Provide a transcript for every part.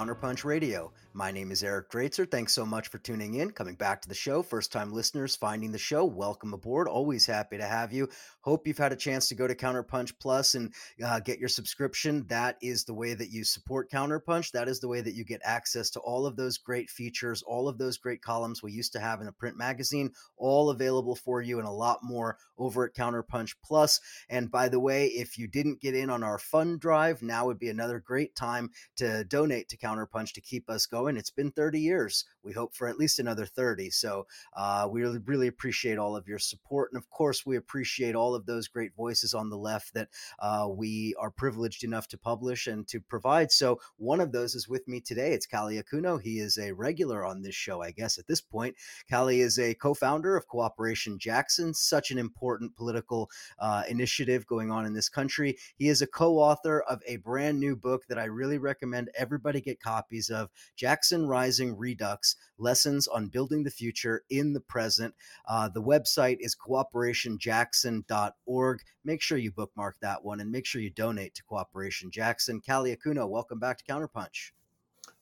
Counterpunch Radio. My name is Eric Draitser. Thanks so much for tuning in, coming back to the show. First time listeners finding the show, welcome aboard. Always happy to have you. Hope you've had a chance to go to Counterpunch Plus and uh, get your subscription. That is the way that you support Counterpunch. That is the way that you get access to all of those great features, all of those great columns we used to have in the print magazine, all available for you and a lot more over at Counterpunch Plus. And by the way, if you didn't get in on our fund drive, now would be another great time to donate to Counterpunch to keep us going. It's been 30 years. We hope for at least another 30. So uh, we really, appreciate all of your support. And of course, we appreciate all of those great voices on the left that uh, we are privileged enough to publish and to provide. So one of those is with me today. It's Kali Akuno. He is a regular on this show, I guess, at this point. Kali is a co founder of Cooperation Jackson, such an important political uh, initiative going on in this country. He is a co author of a brand new book that I really recommend everybody get copies of Jackson Rising Redux Lessons on Building the Future in the Present. Uh, the website is cooperationjackson.org. Make sure you bookmark that one and make sure you donate to Cooperation Jackson. Kali Akuno, welcome back to Counterpunch.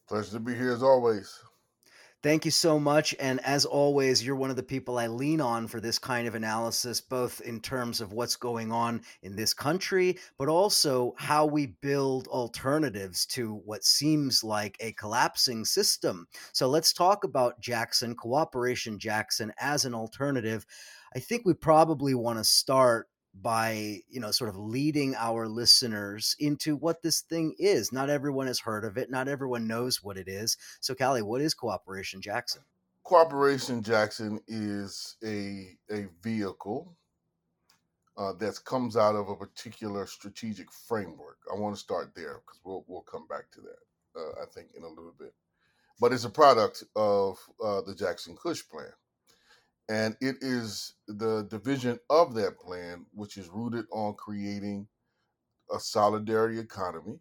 Pleasure to be here as always. Thank you so much. And as always, you're one of the people I lean on for this kind of analysis, both in terms of what's going on in this country, but also how we build alternatives to what seems like a collapsing system. So let's talk about Jackson, Cooperation Jackson, as an alternative. I think we probably want to start by you know sort of leading our listeners into what this thing is. Not everyone has heard of it. Not everyone knows what it is. So Kali what is cooperation jackson? Cooperation jackson is a a vehicle uh, that comes out of a particular strategic framework. I want to start there because we'll, we'll come back to that uh, i think in a little bit. But it's a product of uh, the jackson kush plan and it is the division of that plan, which is rooted on creating a solidarity economy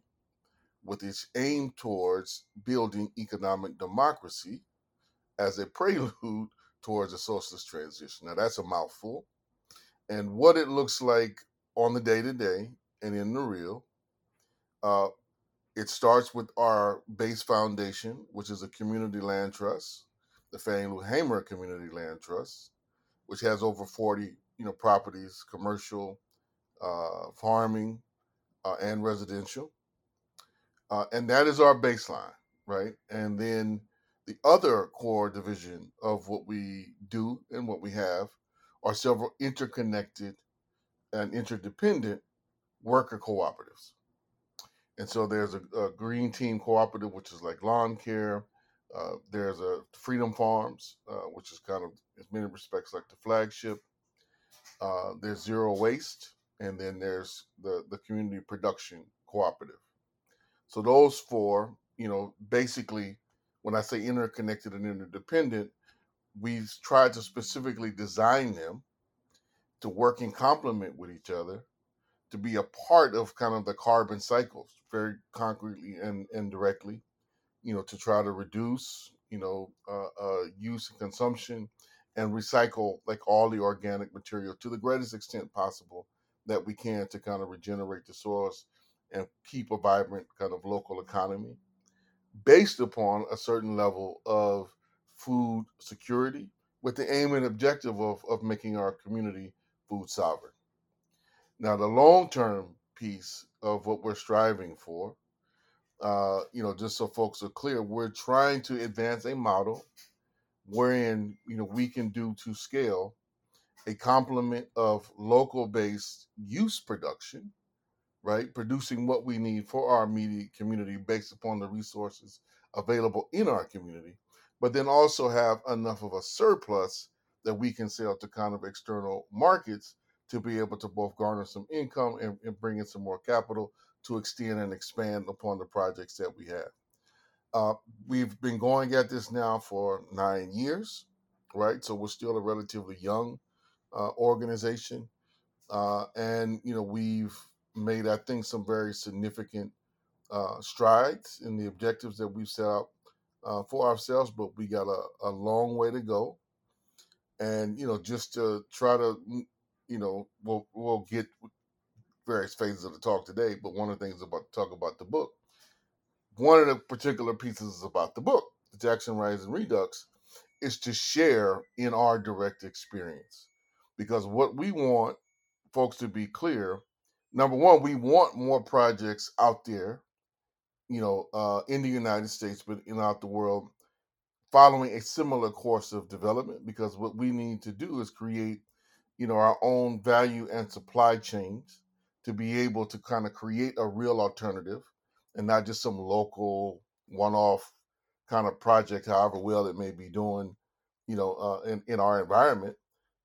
with its aim towards building economic democracy as a prelude towards a socialist transition. Now, that's a mouthful. And what it looks like on the day to day and in the real, uh, it starts with our base foundation, which is a community land trust the Fannie Lou Hamer Community Land Trust, which has over 40 you know properties, commercial, uh, farming, uh, and residential, uh, and that is our baseline, right? And then the other core division of what we do and what we have are several interconnected and interdependent worker cooperatives. And so there's a, a green team cooperative, which is like lawn care, uh, there's a Freedom Farms, uh, which is kind of, in many respects, like the flagship. Uh, there's Zero Waste, and then there's the the Community Production Cooperative. So those four, you know, basically, when I say interconnected and interdependent, we've tried to specifically design them to work in complement with each other, to be a part of kind of the carbon cycles, very concretely and, and directly you know, to try to reduce, you know, uh, uh, use and consumption and recycle like all the organic material to the greatest extent possible that we can to kind of regenerate the soils and keep a vibrant kind of local economy based upon a certain level of food security with the aim and objective of, of making our community food sovereign. Now, the long term piece of what we're striving for uh, you know, just so folks are clear, we're trying to advance a model wherein you know we can do to scale a complement of local based use production, right? Producing what we need for our immediate community based upon the resources available in our community, but then also have enough of a surplus that we can sell to kind of external markets to be able to both garner some income and, and bring in some more capital to extend and expand upon the projects that we have. Uh, we've been going at this now for nine years, right? So we're still a relatively young uh, organization, uh, and you know we've made, I think, some very significant uh, strides in the objectives that we've set out uh, for ourselves. But we got a, a long way to go, and you know just to try to, you know, we'll we'll get various phases of the talk today, but one of the things about talk about the book, one of the particular pieces is about the book, the Jackson Rising Redux, is to share in our direct experience. Because what we want folks to be clear, number one, we want more projects out there, you know, uh, in the United States, but in out the world, following a similar course of development. Because what we need to do is create, you know, our own value and supply chains to be able to kind of create a real alternative and not just some local one-off kind of project, however well it may be doing, you know, uh, in in our environment,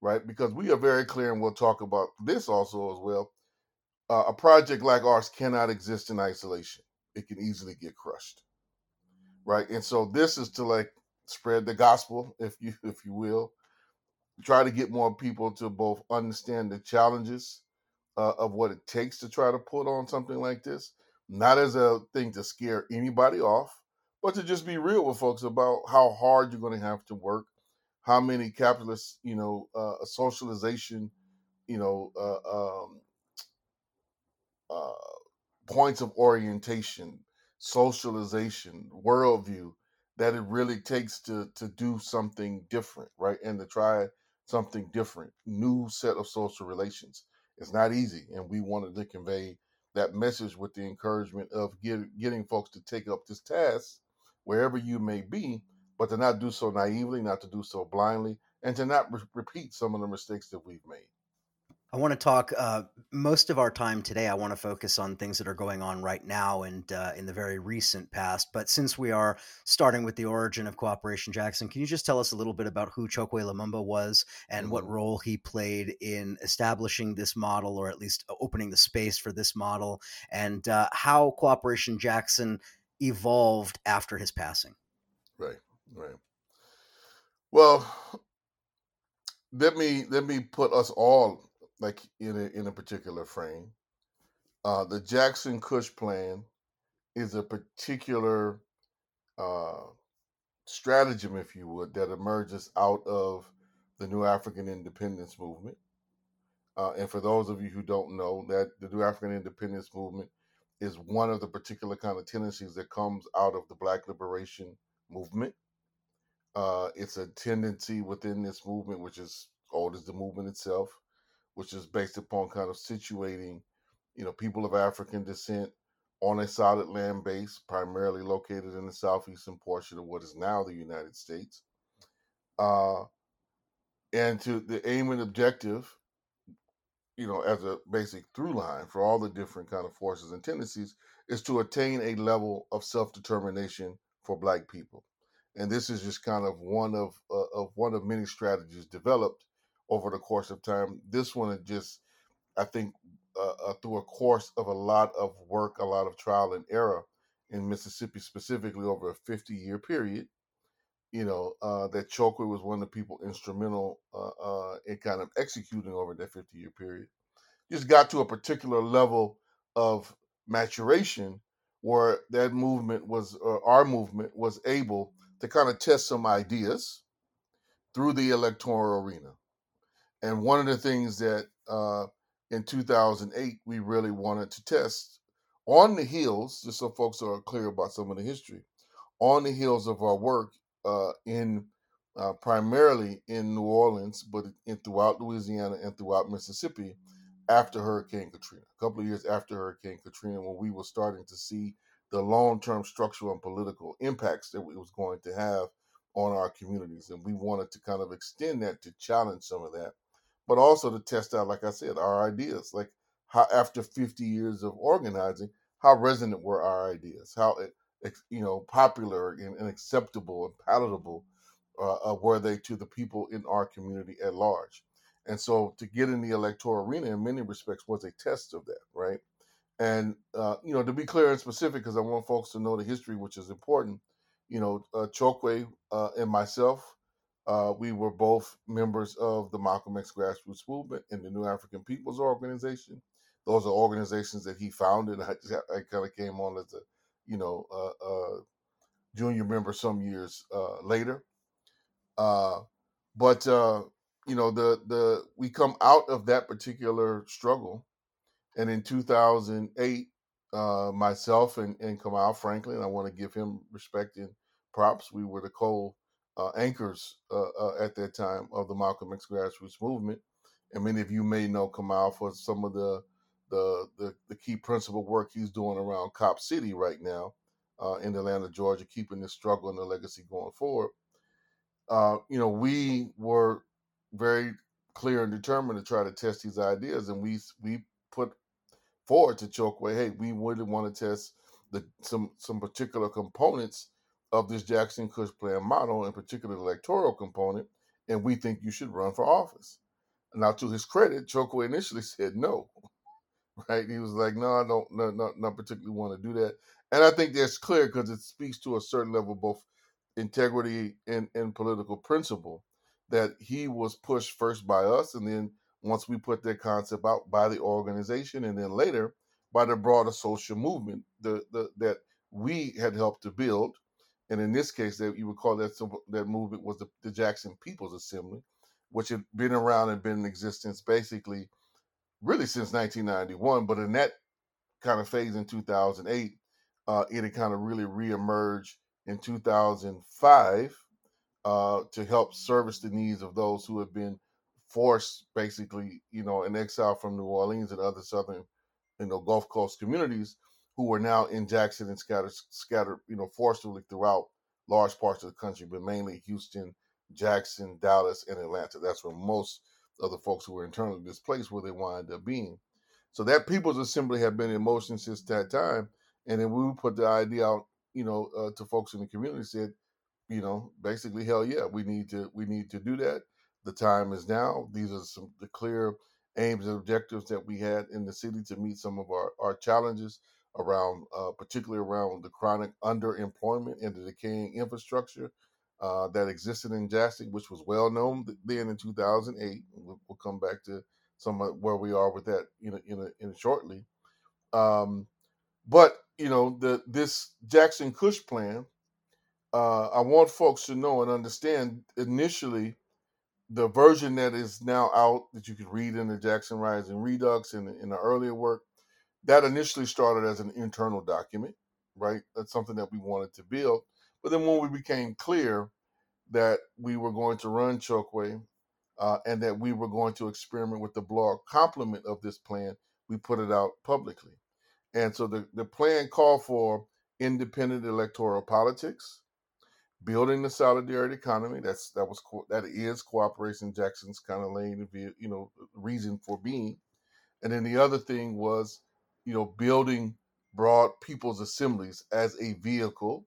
right? Because we are very clear, and we'll talk about this also as well. Uh, a project like ours cannot exist in isolation; it can easily get crushed, right? And so this is to like spread the gospel, if you if you will, try to get more people to both understand the challenges uh, of what it takes to try to put on something like this, not as a thing to scare anybody off, but to just be real with folks about how hard you're going to have to work, how many capitalist, you know, uh, socialization, you know, uh, um, uh, points of orientation, socialization, worldview that it really takes to to do something different, right? And to try something different, new set of social relations. It's not easy, and we wanted to convey that message with the encouragement of get, getting folks to take up this task wherever you may be, but to not do so naively, not to do so blindly, and to not re- repeat some of the mistakes that we've made. I want to talk uh, most of our time today. I want to focus on things that are going on right now and uh, in the very recent past. But since we are starting with the origin of Cooperation Jackson, can you just tell us a little bit about who Chokwe Lumumba was and mm-hmm. what role he played in establishing this model, or at least opening the space for this model, and uh, how Cooperation Jackson evolved after his passing? Right, right. Well, let me let me put us all like in a in a particular frame. Uh, the Jackson Kush plan is a particular uh, stratagem, if you would, that emerges out of the New African Independence Movement. Uh, and for those of you who don't know, that the New African Independence Movement is one of the particular kind of tendencies that comes out of the Black Liberation Movement. Uh, it's a tendency within this movement, which is old as the movement itself, which is based upon kind of situating, you know, people of African descent on a solid land base, primarily located in the southeastern portion of what is now the United States. Uh, and to the aim and objective, you know, as a basic through line for all the different kind of forces and tendencies, is to attain a level of self determination for Black people. And this is just kind of one of uh, of one of many strategies developed over the course of time. This one is just, I think, uh, uh, through a course of a lot of work, a lot of trial and error in Mississippi, specifically over a 50 year period. You know, uh, that Chokwe was one of the people instrumental uh, uh, in kind of executing over that 50 year period. Just got to a particular level of maturation where that movement was, our movement was able to kind of test some ideas through the electoral arena. And one of the things that uh, in 2008 we really wanted to test on the heels, just so folks are clear about some of the history, on the heels of our work uh, in uh, primarily in New Orleans, but in throughout Louisiana and throughout Mississippi after Hurricane Katrina. A couple of years after Hurricane Katrina, when we were starting to see the long-term structural and political impacts that it was going to have on our communities, and we wanted to kind of extend that to challenge some of that but also to test out, like I said, our ideas. Like how after 50 years of organizing, how resonant were our ideas? How you know popular and, and acceptable and palatable uh, uh, were they to the people in our community at large? And so to get in the electoral arena, in many respects, was a test of that, right? And uh, you know, to be clear and specific, because I want folks to know the history, which is important. You know, uh, Chokwe uh, and myself uh, we were both members of the Malcolm X grassroots movement and the New African Peoples Organization. Those are organizations that he founded. I, I kind of came on as a, you know, uh, uh, junior member some years uh, later. Uh, but uh, you know, the the we come out of that particular struggle, and in 2008, uh, myself and, and Kamau Franklin. I want to give him respect and props. We were the co uh, anchors uh, uh, at that time of the Malcolm X grassroots movement. And many of you may know Kamau for some of the, the the, the key principal work he's doing around Cop City right now uh, in Atlanta, Georgia, keeping this struggle and the legacy going forward. Uh, you know, we were very clear and determined to try to test these ideas, and we we put forward to Chokwe, hey, we really want to test the some some particular components of this Jackson Kush plan model, in particular the electoral component, and we think you should run for office. Now, to his credit, Chokwe initially said no. Right? He was like, no, I don't, not, not particularly want to do that. And I think that's clear because it speaks to a certain level of both integrity and, and political principle that he was pushed first by us, and then once we put that concept out by the organization, and then later by the broader social movement the, the, that we had helped to build. And in this case, that you would call that that movement was the, the Jackson People's Assembly, which had been around and been in existence basically really since 1991. But in that kind of phase in 2008, uh, it had kind of really reemerged in 2005 uh, to help service the needs of those who have been forced, basically, you know, in exile from New Orleans and other southern, you know, Gulf Coast communities who are now in Jackson and scattered, scattered, you know, forcibly throughout large parts of the country, but mainly Houston, Jackson, Dallas, and Atlanta. That's where most of the folks who were internally displaced where they wind up being. So that People's Assembly had been in motion since that time, and then we put the idea out, you know, uh, to folks in the community. Said, you know, basically, hell yeah, we need to we need to do that. The time is now. These are some the clear aims and objectives that we had in the city to meet some of our our challenges around, uh, particularly around the chronic underemployment and the decaying infrastructure uh, that existed in Jackson, which was well known then in 2008. We'll, we'll come back to some of where we are with that, in a, in a shortly. Um, but you know, the this Jackson Kush plan, uh, I want folks to know and understand. Initially, the version that is now out that you can read in the Jackson Rising Redux and in the earlier work, that initially started as an internal document, right? That's something that we wanted to build. But then when we became clear that we were going to run Chokwe uh, and that we were going to experiment with the blog complement of this plan, we put it out publicly. And so the, the plan called for independent electoral politics, building the solidarity economy. That's that was that is cooperation Jackson's kind of lane, you know, reason for being. And then the other thing was, you know, building broad people's assemblies as a vehicle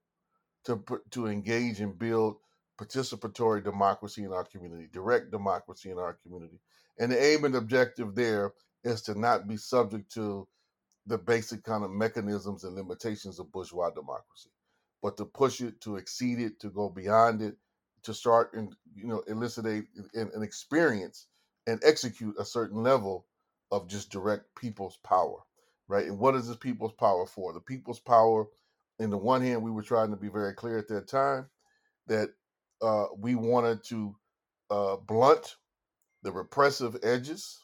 to to engage and build participatory democracy in our community, direct democracy in our community. And the aim and objective there is to not be subject to the basic kind of mechanisms and limitations of bourgeois democracy, but to push it, to exceed it, to go beyond it, to start and you know elucidate an experience and execute a certain level of just direct people's power, right? And what is this people's power for? The people's power, in the one hand, we were trying to be very clear at that time that uh, we wanted to uh, blunt the repressive edges,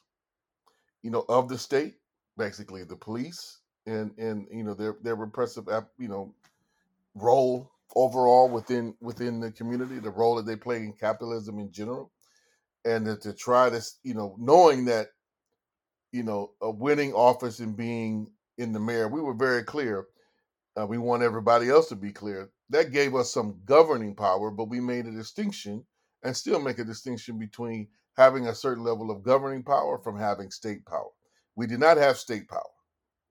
you know, of the state basically the police and and you know their their repressive you know role overall within within the community, the role that they play in capitalism in general, and to, to try to you know knowing that you know a winning office and being in the mayor, we were very clear. Uh, we want everybody else to be clear. That gave us some governing power, but we made a distinction and still make a distinction between having a certain level of governing power from having state power. We did not have state power,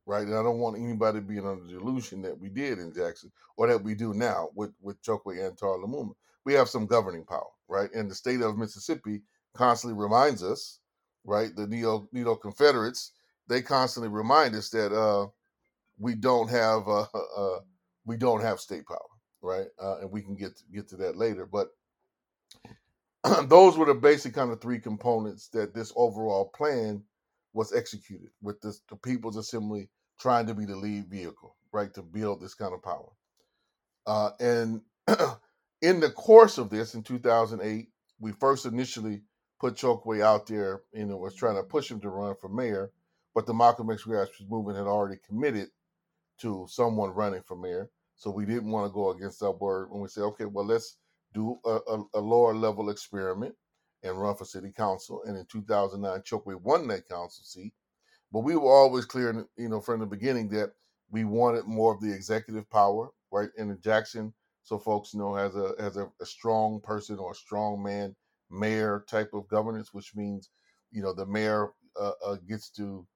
right? And I don't want anybody being under the delusion that we did in Jackson or that we do now with, with Chokwe Antar Lumumba. We have some governing power, right? And the state of Mississippi constantly reminds us, right? The neo neo Confederates, they constantly remind us that uh, we don't have uh, uh, we don't have state power, right? Uh, and we can get to, get to that later. But those were the basic kind of three components that this overall plan was executed with this, the People's Assembly trying to be the lead vehicle, right, to build this kind of power. Uh, and in the course of this, in 2008, we first initially put Chokwe out there, you know, was trying to push him to run for mayor, but the Malcolm X grassroots movement had already committed to someone running for mayor. So we didn't want to go against our word when we said, okay, well, let's do a, a, a lower level experiment and run for city council. And in 2009, Chokwe won that council seat. But we were always clear, you know, from the beginning that we wanted more of the executive power, right? And Jackson, so folks know, has a has a, a strong person or a strong man mayor type of governance, which means, you know, the mayor uh, uh, gets to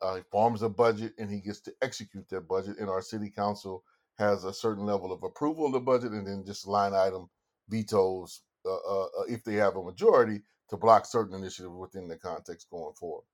uh, forms a budget and he gets to execute that budget. And our city council has a certain level of approval of the budget, and then just line item vetoes uh, uh, uh, if they have a majority to block certain initiatives within the context going forward.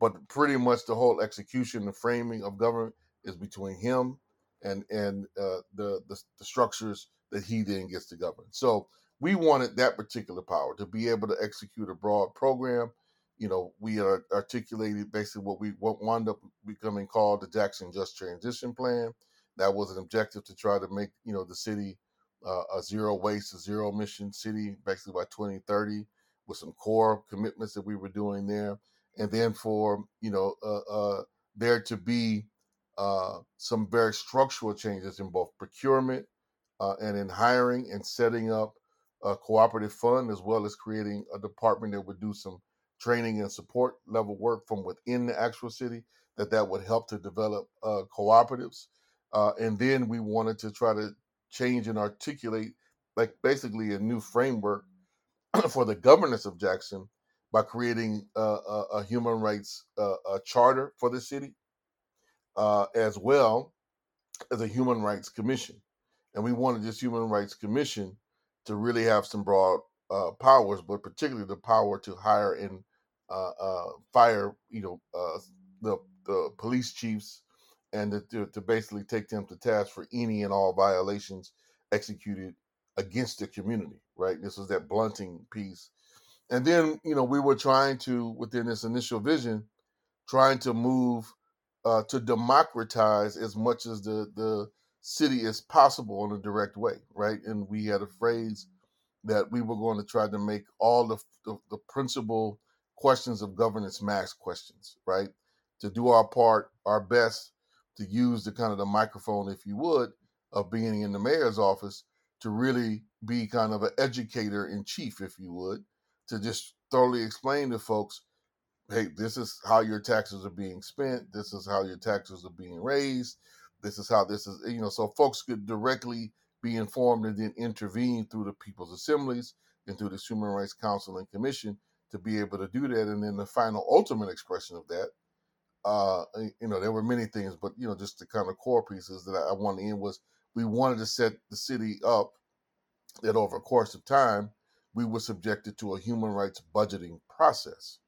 But pretty much the whole execution, the framing of government is between him and and uh, the, the the structures that he then gets to govern. So we wanted that particular power to be able to execute a broad program. You know, we articulated basically what we what wound up becoming called the Jackson Just Transition Plan. That was an objective to try to make you know the city uh, a zero waste, a zero emission city, basically by 2030, with some core commitments that we were doing there, and then for you know uh, uh, there to be uh, some very structural changes in both procurement uh, and in hiring and setting up a cooperative fund, as well as creating a department that would do some training and support level work from within the actual city. That that would help to develop uh, cooperatives, and then we wanted to try to change and articulate like basically a new framework for the governance of Jackson by creating a, a, a human rights uh, a charter for the city, uh, as well as a human rights commission. And we wanted this human rights commission to really have some broad uh, powers, but particularly the power to hire and uh, uh, fire, you know, uh, the the police chiefs and to, to basically take them to task for any and all violations executed against the community, right? This was that blunting piece. And then, you know, we were trying to, within this initial vision, trying to move uh, to democratize as much as the, the city as possible in a direct way, right? And we had a phrase that we were going to try to make all the, the, the principal questions of governance max questions, right? To do our part, our best to use the kind of the microphone, if you would, of being in the mayor's office to really be kind of an educator in chief, if you would, to just thoroughly explain to folks, hey, this is how your taxes are being spent, this is how your taxes are being raised, this is how this is, you know, so folks could directly be informed and then intervene through the people's assemblies and through the Human Rights Council and Commission to be able to do that. And then the final ultimate expression of that uh, you know, there were many things, but you know, just the kind of core pieces that I wanted in was we wanted to set the city up that over a course of time we were subjected to a human rights budgeting process,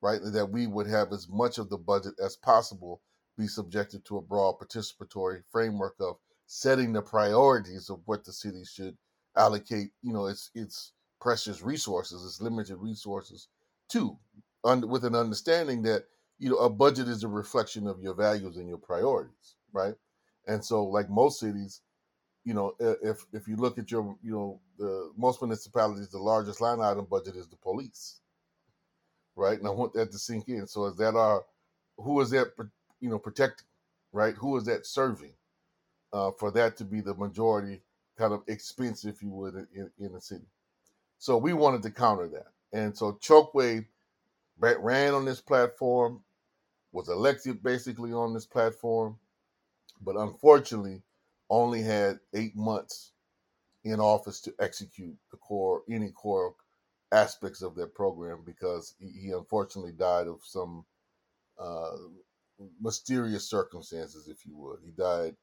right? That we would have as much of the budget as possible be subjected to a broad participatory framework of setting the priorities of what the city should allocate, you know, its its precious resources, its limited resources to, under, with an understanding that you know, a budget is a reflection of your values and your priorities, right? And so, like most cities, you know, if if you look at your, you know, the most municipalities, the largest line item budget is the police, right? And I want that to sink in. So, is that our, who is that, you know, protecting, right? Who is that serving? Uh, for that to be the majority kind of expense, if you would, in, in the city. So we wanted to counter that, and so Chokwe ran on this platform was elected basically on this platform, but unfortunately only had eight months in office to execute the core any core aspects of that program because he, he unfortunately died of some uh, mysterious circumstances, if you would. He died,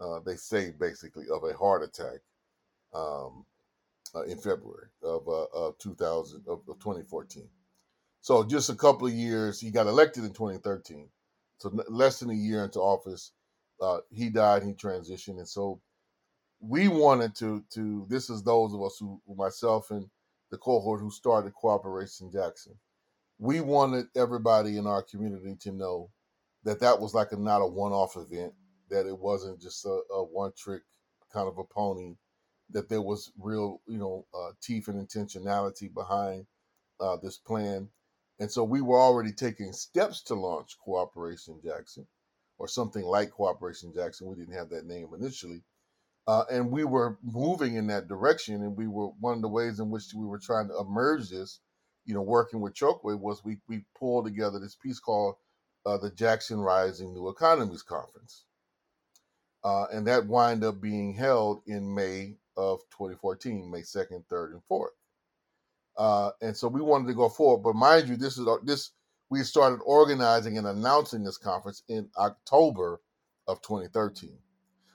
uh, they say, basically of a heart attack um, uh, in February of, uh, of 2000 of, of 2014. So just a couple of years, he got elected in 2013. So less than a year into office, uh, he died. He transitioned, and so we wanted to to. This is those of us who, myself and the cohort who started Cooperation Jackson. We wanted everybody in our community to know that that was like a not a one-off event. That it wasn't just a, a one-trick kind of a pony. That there was real, you know, uh, teeth and intentionality behind uh, this plan and so we were already taking steps to launch Cooperation Jackson or something like Cooperation Jackson. We didn't have that name initially. Uh, and we were moving in that direction, and we were one of the ways in which we were trying to emerge this, you know, working with Chokwe was we we pulled together this piece called uh, the Jackson Rising New Economies Conference, uh, and that wind up being held in May of 2014, May 2nd, 3rd, and 4th. Uh, and so we wanted to go forward, but mind you, this is this we started organizing and announcing this conference in October of 2013.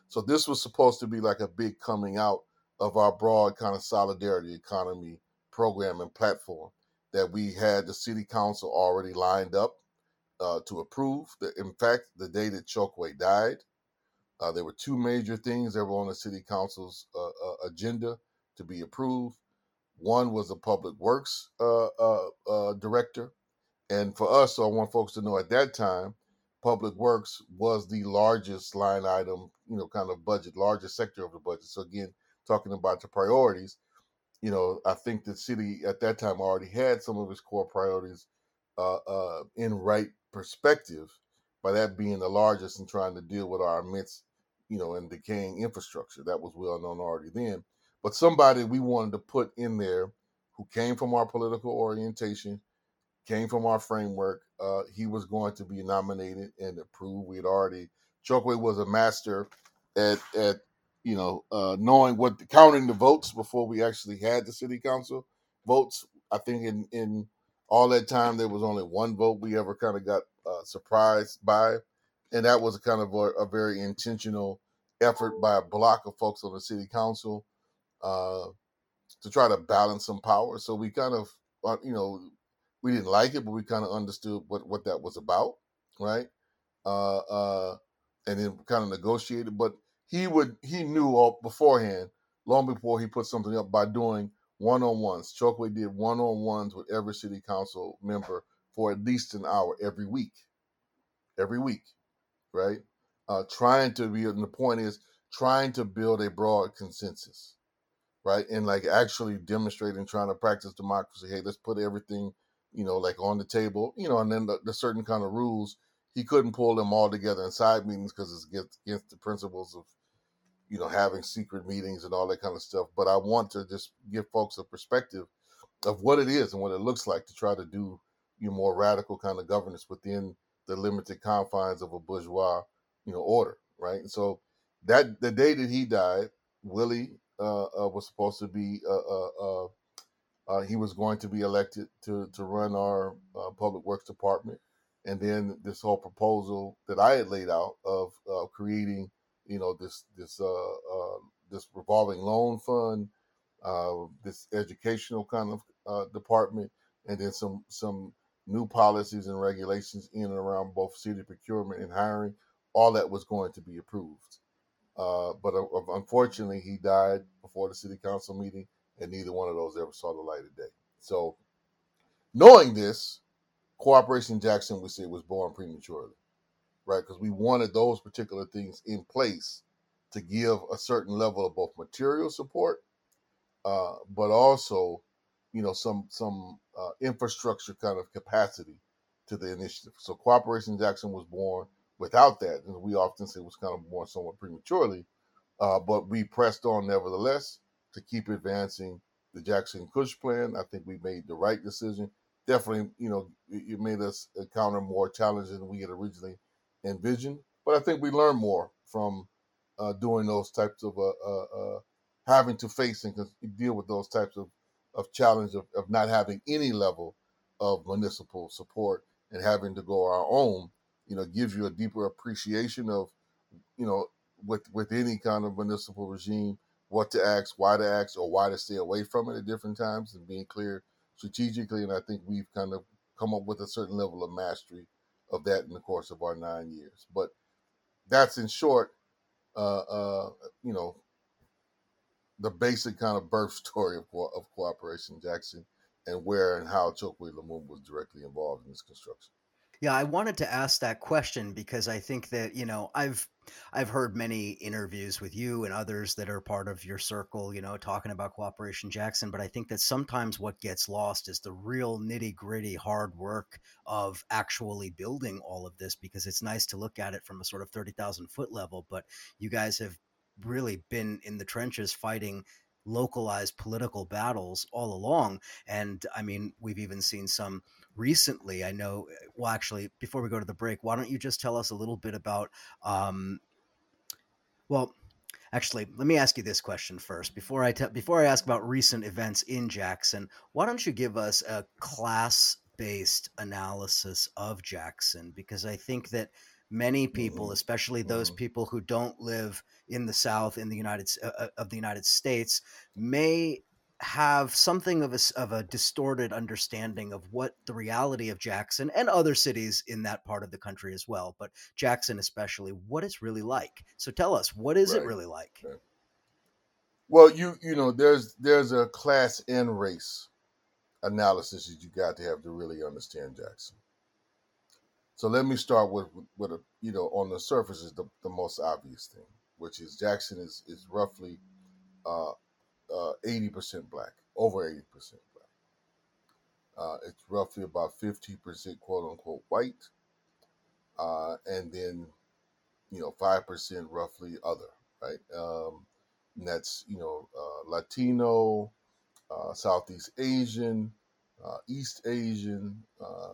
So this was supposed to be like a big coming out of our broad kind of solidarity economy program and platform that we had the city council already lined up uh, to approve. In fact, the day that Chokwe died, uh, there were two major things that were on the city council's uh, uh agenda to be approved. One was a public works uh, uh, director, and for us, so I want folks to know at that time, public works was the largest line item, you know, kind of budget, largest sector of the budget. So again, talking about the priorities, you know, I think the city at that time already had some of its core priorities uh, uh, in right perspective, by that being the largest and trying to deal with our immense, you know, and decaying infrastructure. That was well known already then. But somebody we wanted to put in there who came from our political orientation, came from our framework. Uh, he was going to be nominated and approved. We had already Chokwe was a master at at you know uh, knowing what counting the votes before we actually had the city council votes. I think in in all that time there was only one vote we ever kind of got uh, surprised by, and that was kind of a, a, very intentional effort by a block of folks on the city council uh, to try to balance some power. So we kind of uh, you know we didn't like it, but we kind of understood what what that was about, right? Uh, uh, and then kind of negotiated. But he would he knew all beforehand, long before he put something up, by doing one on ones. Chokwe did one on ones with every city council member for at least an hour every week, every week, right? Uh, trying to be, and the point is trying to build a broad consensus, right? And like actually demonstrating, trying to practice democracy. Hey, let's put everything you know, like on the table, you know, and then the, the certain kind of rules. He couldn't pull them all together in side meetings because it's against, against the principles of, you know, having secret meetings and all that kind of stuff. But I want to just give folks a perspective of what it is and what it looks like to try to do you more radical kind of governance within the limited confines of a bourgeois, you know, order, right? And so that the day that he died, Willie uh, uh, was supposed to be uh, uh, uh uh, he was going to be elected to to run our public works department, and then this whole proposal that I had laid out of creating, you know, this this uh, uh, this revolving loan fund, uh, this educational kind of department, and then some some new policies and regulations in and around both city procurement and hiring. All that was going to be approved, uh, but unfortunately, he died before the city council meeting and neither one of those ever saw the light of day. So, knowing this, Cooperation Jackson, we say, was born prematurely, right? Because we wanted those particular things in place to give a certain level of both material support, uh, but also, you know, some some uh, infrastructure kind of capacity to the initiative. So, Cooperation Jackson was born without that, and we often say it was kind of born somewhat prematurely, uh, but we pressed on nevertheless to keep advancing the Jackson Kush plan. I think we made the right decision. Definitely, you know, it made us encounter more challenges than we had originally envisioned. But I think we learn more from uh, doing those types of uh, uh, uh having to face and deal with those types of of challenge of, of not having any level of municipal support and having to go our own. You know, gives you a deeper appreciation of, you know, with with any kind of municipal regime what to ask, why to ask, or why to stay away from it at different times and being clear strategically. And I think we've kind of come up with a certain level of mastery of that in the course of our nine years. But that's in short, uh, uh, you know, the basic kind of birth story of, of Cooperation Jackson and where and how Chokwe Lumumba was directly involved in its construction. Yeah, I wanted to ask that question because I think that, you know, I've I've heard many interviews with you and others that are part of your circle, you know, talking about Cooperation Jackson, but I think that sometimes what gets lost is the real nitty-gritty hard work of actually building all of this because it's nice to look at it from a sort of 30,000 foot level, but you guys have really been in the trenches fighting localized political battles all along. And I mean, we've even seen some recently. I know, well, actually, before we go to the break, why don't you just tell us a little bit about, um, well, Actually, let me ask you this question first before I te- before I ask about recent events in Jackson. Why don't you give us a class based analysis of Jackson? Because I think that many people, hmm especially those hmm people who don't live in the South in the United uh, uh, of the United States, may have something of a of a distorted understanding of what the reality of Jackson and other cities in that part of the country as well, but Jackson especially, what it's really like. So tell us, what is it really like? right. Well, you you know, there's there's a class and race analysis that you got to have to really understand Jackson. So let me start with with a you know on the surface is the, the most obvious thing, which is Jackson is is roughly uh uh eighty percent black, over eighty percent black. Uh, it's roughly about fifty percent quote unquote white, uh, and then you know five percent roughly other, right? Um, and that's you know uh, Latino, uh, Southeast Asian, uh, East Asian, uh,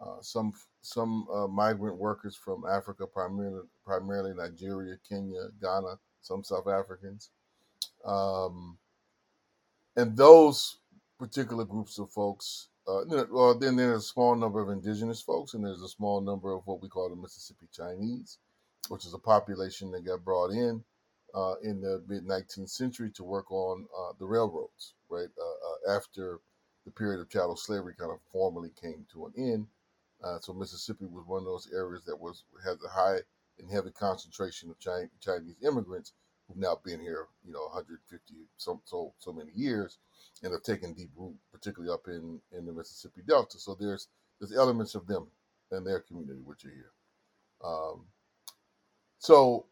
uh, some some uh, migrant workers from Africa, primarily primarily Nigeria, Kenya, Ghana, some South Africans, um, and those particular groups of folks. Uh, well, then there's a small number of indigenous folks, and there's a small number of what we call the Mississippi Chinese, which is a population that got brought in uh, in the mid 19th century to work on uh, the railroads, right? Uh, uh, after the period of chattel slavery kind of formally came to an end. Uh, so Mississippi was one of those areas that was has a high and heavy concentration of Chinese immigrants who've now been here, you know, 150 so so so many years, and have taken deep root, particularly up in in the Mississippi Delta. So there's there's elements of them and their community which are here. Um, so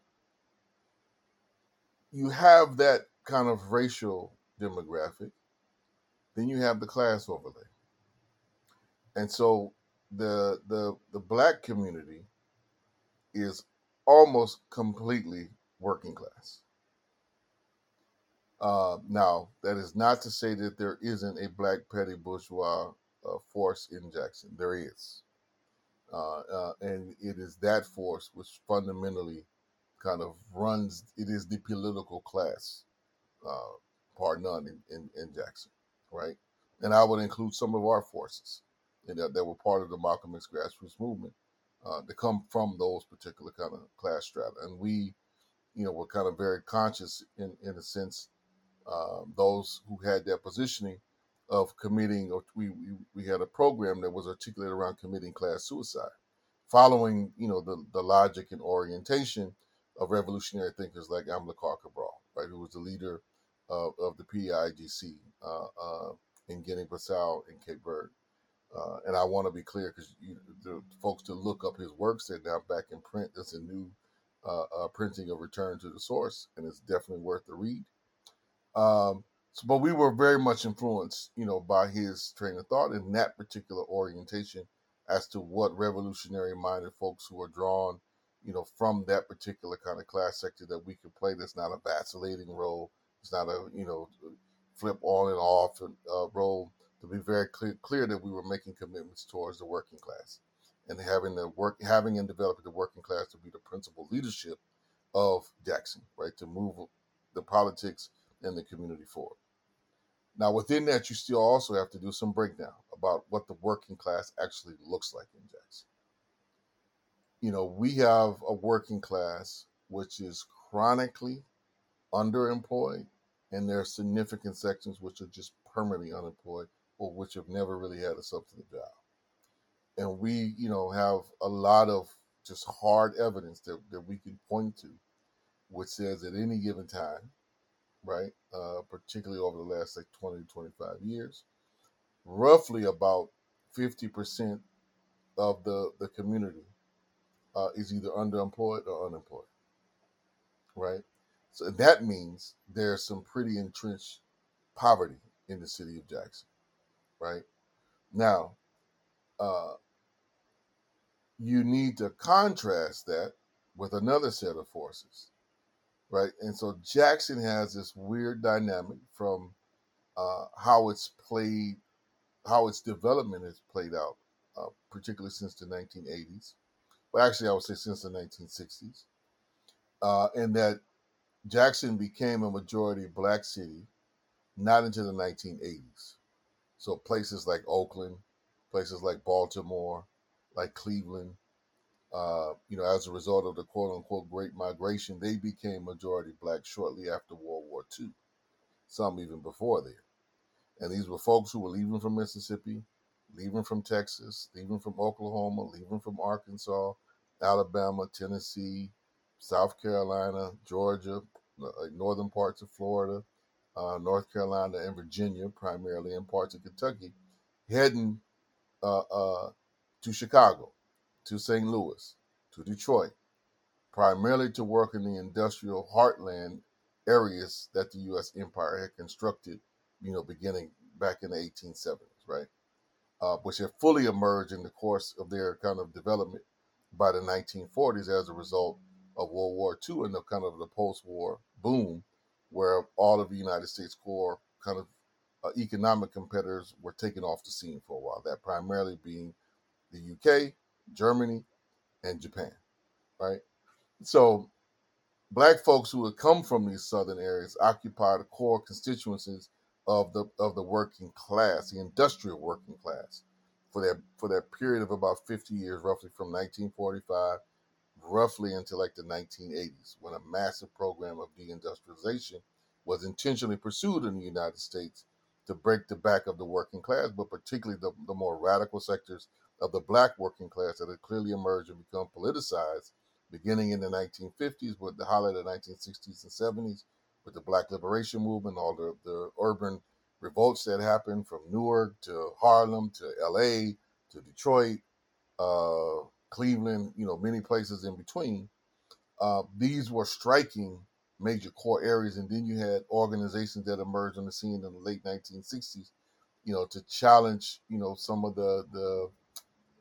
you have that kind of racial demographic, then you have the class overlay, and so the the the black community is almost completely working class. Uh, now, that is not to say that there isn't a black petty bourgeois uh, force in Jackson. There is. Uh, uh, and it is that force which fundamentally kind of runs, it is the political class, uh, par none, in, in, in Jackson, right? And I would include some of our forces you know, that were part of the Malcolm X grassroots movement uh, to come from those particular kind of class strata. And we, you know, were kind of very conscious in, in a sense um, those who had that positioning of committing, or we, we, we had a program that was articulated around committing class suicide, following, you know, the, the logic and orientation of revolutionary thinkers like Amilcar Cabral, right, who was the leader of, of the PAIGC uh, uh, in Guinea-Bissau and Cape Verde. Uh, and I want to be clear because the folks to look up his works, they're now back in print. There's a new uh, uh, printing of Return to the Source, and it's definitely worth the read. Um, so, but we were very much influenced, you know, by his train of thought in that particular orientation as to what revolutionary minded folks who are drawn, you know, from that particular kind of class sector that we could play. That's not a vacillating role. It's not a, you know, flip on and off uh, role. To be very clear, clear that we were making commitments towards the working class and having the work, having and developing the working class to be the principal leadership of Jackson, right? To move the politics and the community forward. Now, within that, you still also have to do some breakdown about what the working class actually looks like in Jackson. You know, we have a working class which is chronically underemployed, and there are significant sections which are just permanently unemployed or which have never really had a substantive job. And we, you know, have a lot of just hard evidence that, that we can point to, which says at any given time, right, uh, particularly over the last like 20 to 25 years, roughly about 50% of the the community uh, is either underemployed or unemployed, right? So that means there's some pretty entrenched poverty in the city of Jackson, right? Now, uh, you need to contrast that with another set of forces, right? And so Jackson has this weird dynamic from uh, how it's played, how its development has played out, uh, particularly since the 1980s. But actually, I would say since the 1960s, uh, and that Jackson became a majority black city not until the 1980s. So places like Oakland, places like Baltimore, like Cleveland, uh, you know, as a result of the quote unquote Great Migration, they became majority black shortly after World War II, some even before there. And these were folks who were leaving from Mississippi, leaving from Texas, leaving from Oklahoma, leaving from Arkansas, Alabama, Tennessee, South Carolina, Georgia, uh, northern parts of Florida, uh, North Carolina, and Virginia, primarily, and parts of Kentucky, heading uh, uh to Chicago to St. Louis, to Detroit, primarily to work in the industrial heartland areas that the U.S. empire had constructed, you know, beginning back in the 1870s, right? Uh, which had fully emerged in the course of their kind of development by the 1940s as a result of World War II and the kind of the post-war boom, where all of the United States core kind of uh, economic competitors were taken off the scene for a while. That primarily being the UK, Germany, and Japan, right? So black folks who had come from these southern areas occupied the core constituencies of the of the working class, the industrial working class, for that for that period of about 50 years, roughly from 1945 roughly until like the 1980s, when a massive program of deindustrialization was intentionally pursued in the United States to break the back of the working class, but particularly the, the more radical sectors of the black working class that had clearly emerged and become politicized beginning in the 1950s with the highlight of the 1960s and 70s with the black liberation movement, all the, the urban revolts that happened from Newark to Harlem to LA to Detroit, uh, Cleveland, you know, many places in between. Uh, these were striking major core areas. And then you had organizations that emerged on the scene in the late 1960s, you know, to challenge, you know, some of the, the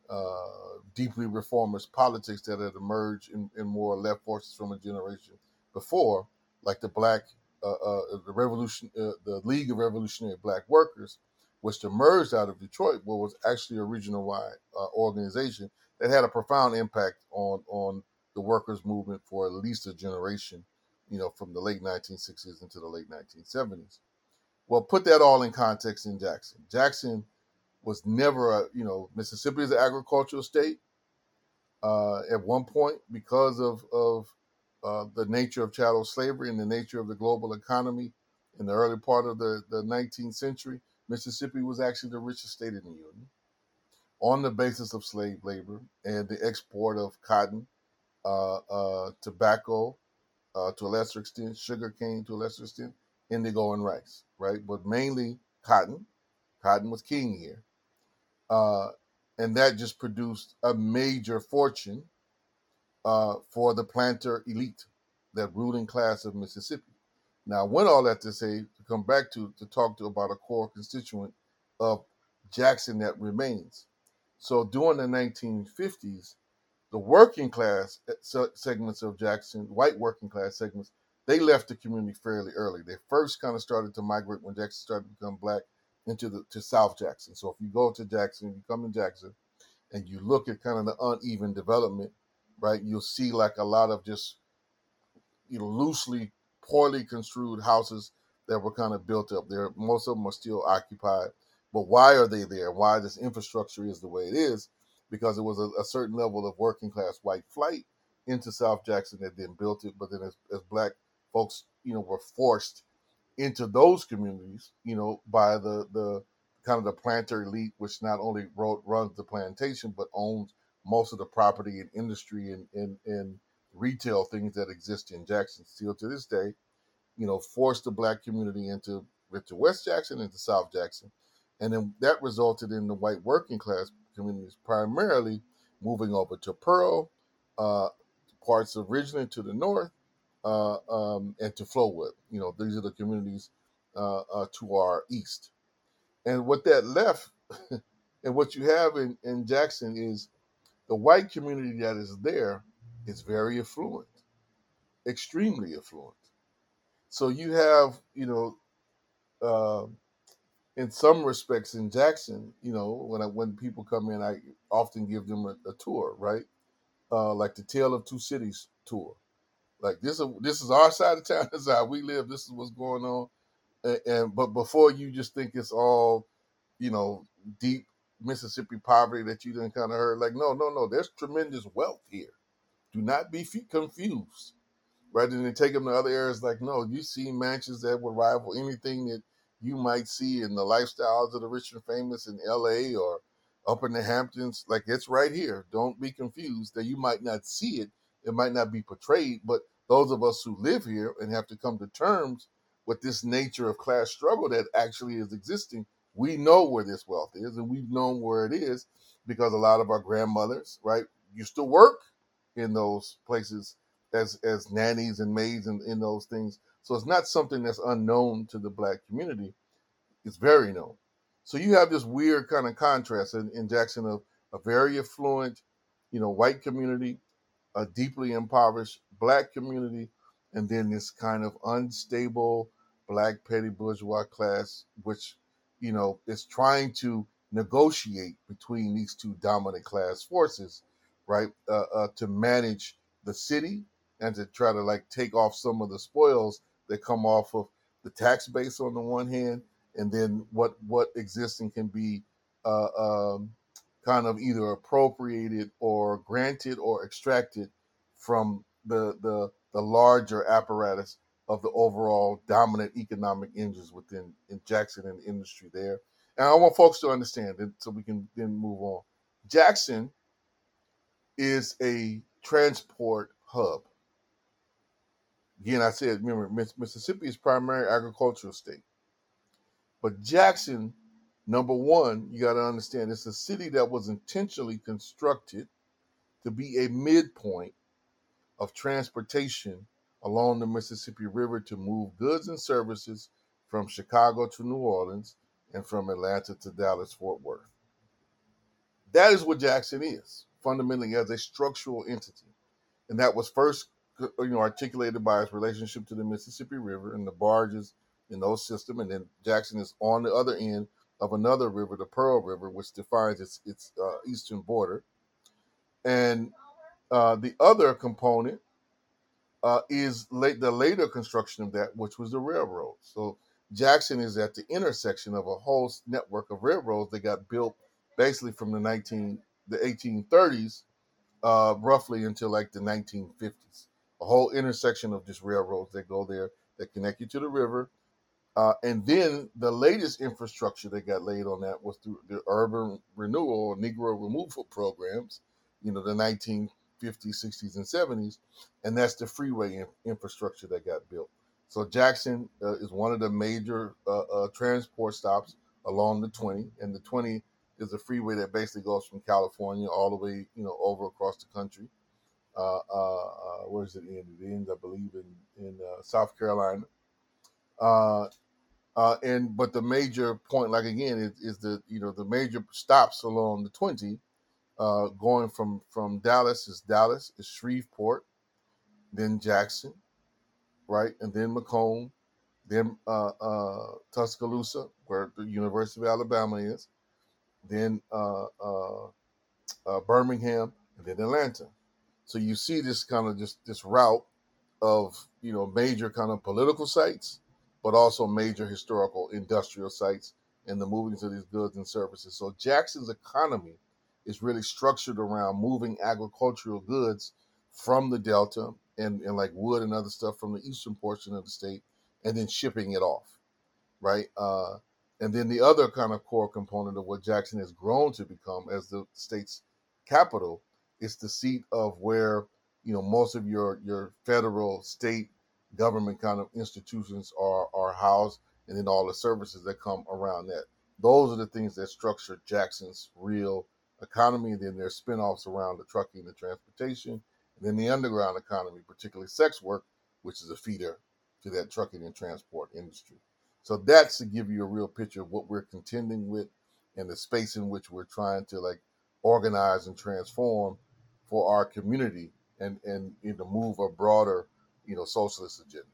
uh, deeply reformist politics that had emerged in, in more left forces from a generation before, like the Black, uh, uh, the Revolution, uh, the League of Revolutionary Black Workers, which emerged out of Detroit, but was actually a regional wide uh, organization that had a profound impact on on the workers' movement for at least a generation, you know, from the late 1960s into the late 1970s. Well, put that all in context in Jackson. Jackson was never a, you know, Mississippi is an agricultural state. Uh, at one point, because of of uh, the nature of chattel slavery and the nature of the global economy in the early part of the, the 19th century, Mississippi was actually the richest state in the Union on the basis of slave labor and the export of cotton, uh, uh, tobacco, uh, to a lesser extent, sugar cane to a lesser extent, indigo and rice, right? But mainly cotton. Cotton was king here. Uh, and that just produced a major fortune uh, for the planter elite, that ruling class of Mississippi. Now, I went all that to say, to come back to, to talk to about a core constituent of Jackson that remains. So during the 1950s, the working class eh, segments of Jackson, white working class segments, they left the community fairly early. They first kind of started to migrate when Jackson started to become black into the to South Jackson. So if you go to Jackson, you come in Jackson, and you look at kind of the uneven development, right? You'll see like a lot of just you know loosely, poorly construed houses that were kind of built up there. Most of them are still occupied. But why are they there? Why this infrastructure is the way it is? Because it was a, a certain level of working class white flight into South Jackson that then built it. But then as, as black folks, you know, were forced into those communities, you know, by the the kind of the planter elite, which not only wrote, runs the plantation but owns most of the property and industry and, and, and retail things that exist in Jackson still to this day, you know, forced the black community into into West Jackson into South Jackson. And then that resulted in the white working class communities, primarily moving over to Pearl, uh, parts of Ridgeland to the north, uh, um, and to Flowood. You know, these are the communities uh, uh, to our east. And what that left, and what you have in, in Jackson is the white community that is there is very affluent, extremely affluent. So you have, you know, uh, in some respects in Jackson, you know, when I, when people come in, I often give them a, a tour, right? Uh, like the Tale of Two Cities tour. Like this is this is our side of town. This is how we live. This is what's going on. And, and but before you just think it's all, you know, deep Mississippi poverty that you didn't kind of heard. Like no, no, no. There's tremendous wealth here. Do not be confused. Rather than take them to other areas, like no, you see mansions that would rival anything that you might see in the lifestyles of the rich and famous in L.A. or up in the Hamptons. Like it's right here. Don't be confused that you might not see it. It might not be portrayed, but those of us who live here and have to come to terms with this nature of class struggle that actually is existing, we know where this wealth is and we've known where it is because a lot of our grandmothers, right, used to work in those places as as nannies and maids and in those things. So it's not something that's unknown to the black community. It's very known. So you have this weird kind of contrast in, in Jackson of a very affluent, you know, white community, a deeply impoverished black community, and then this kind of unstable black petty bourgeois class, which, you know, is trying to negotiate between these two dominant class forces, right, uh, uh, to manage the city and to try to like take off some of the spoils that come off of the tax base on the one hand, and then what what exists and can be uh, um, kind of either appropriated or granted or extracted from the the the larger apparatus of the overall dominant economic engines within in Jackson and the industry there. And I want folks to understand it so we can then move on. Jackson is a transport hub. Again, I said, remember, Mississippi is primary agricultural state. But Jackson, number one, you got to understand, it's a city that was intentionally constructed to be a midpoint of transportation along the Mississippi River to move goods and services from Chicago to New Orleans and from Atlanta to Dallas Fort Worth. That is what Jackson is, fundamentally as a structural entity. And that was first uh, you know articulated by its relationship to the Mississippi River and the barges in those systems, and then Jackson is on the other end of another river, the Pearl River, which defines its its uh, eastern border, and uh, the other component uh, is late, the later construction of that, which was the railroad. So Jackson is at the intersection of a whole network of railroads that got built basically from the 19 the 1830s, uh, roughly until like the 1950s a whole intersection of just railroads that go there that connect you to the river. Uh, and then the latest infrastructure that got laid on that was through the urban renewal or Negro removal programs, you know, the 1950s, 60s, and 70s. And that's the freeway in- infrastructure that got built. So Jackson uh, is one of the major uh, uh transport stops along the 20. And the 20 is a freeway that basically goes from California all the way, you know, over across the country uh, uh, where does it end? It ends, I believe, in in South Carolina. Uh, and but the major point, like again, is, is the you know the major stops along the twenty, uh, going from from Dallas is Dallas is Shreveport, then Jackson, right, and then McComb, then uh, uh, Tuscaloosa, where the University of Alabama is, then uh, uh, uh, Birmingham, and then Atlanta. So you see this kind of just this route of you know major kind of political sites, but also major historical industrial sites and the moving of these goods and services. So Jackson's economy is really structured around moving agricultural goods from the Delta and, and like wood and other stuff from the eastern portion of the state and then shipping it off, right? Uh, and then the other kind of core component of what Jackson has grown to become as the state's capital is the seat of where you know most of your your federal, state government kind of institutions are are housed, and then all the services that come around that. Those are the things that structure Jackson's real economy, and then there's spin-offs around the trucking and transportation, and then the underground economy, particularly sex work, which is a feeder to that trucking and transport industry. So that's to give you a real picture of what we're contending with and the space in which we're trying to like organize and transform for our community and and you know move a broader you know socialist agenda.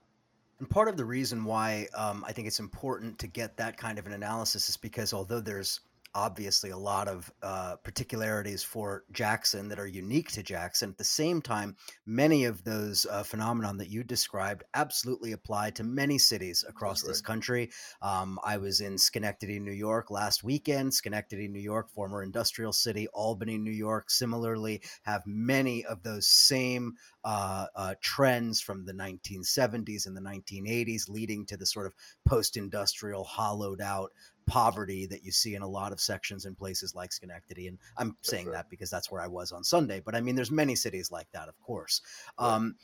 And part of the reason why um, I think it's important to get that kind of an analysis is because although there's obviously a lot of uh, particularities for Jackson that are unique to Jackson. At the same time, many of those uh, phenomenon that you described absolutely apply to many cities across right. this country. Um, I was in Schenectady, New York last weekend. Schenectady, New York, former industrial city. Albany, New York, similarly have many of those same uh, uh, trends from the 1970s and the 1980s, leading to the sort of post industrial, hollowed out poverty that you see in a lot of sections in places like Schenectady. And I'm saying that because that's where I was on Sunday. But I mean, there's many cities like that, of course. Um,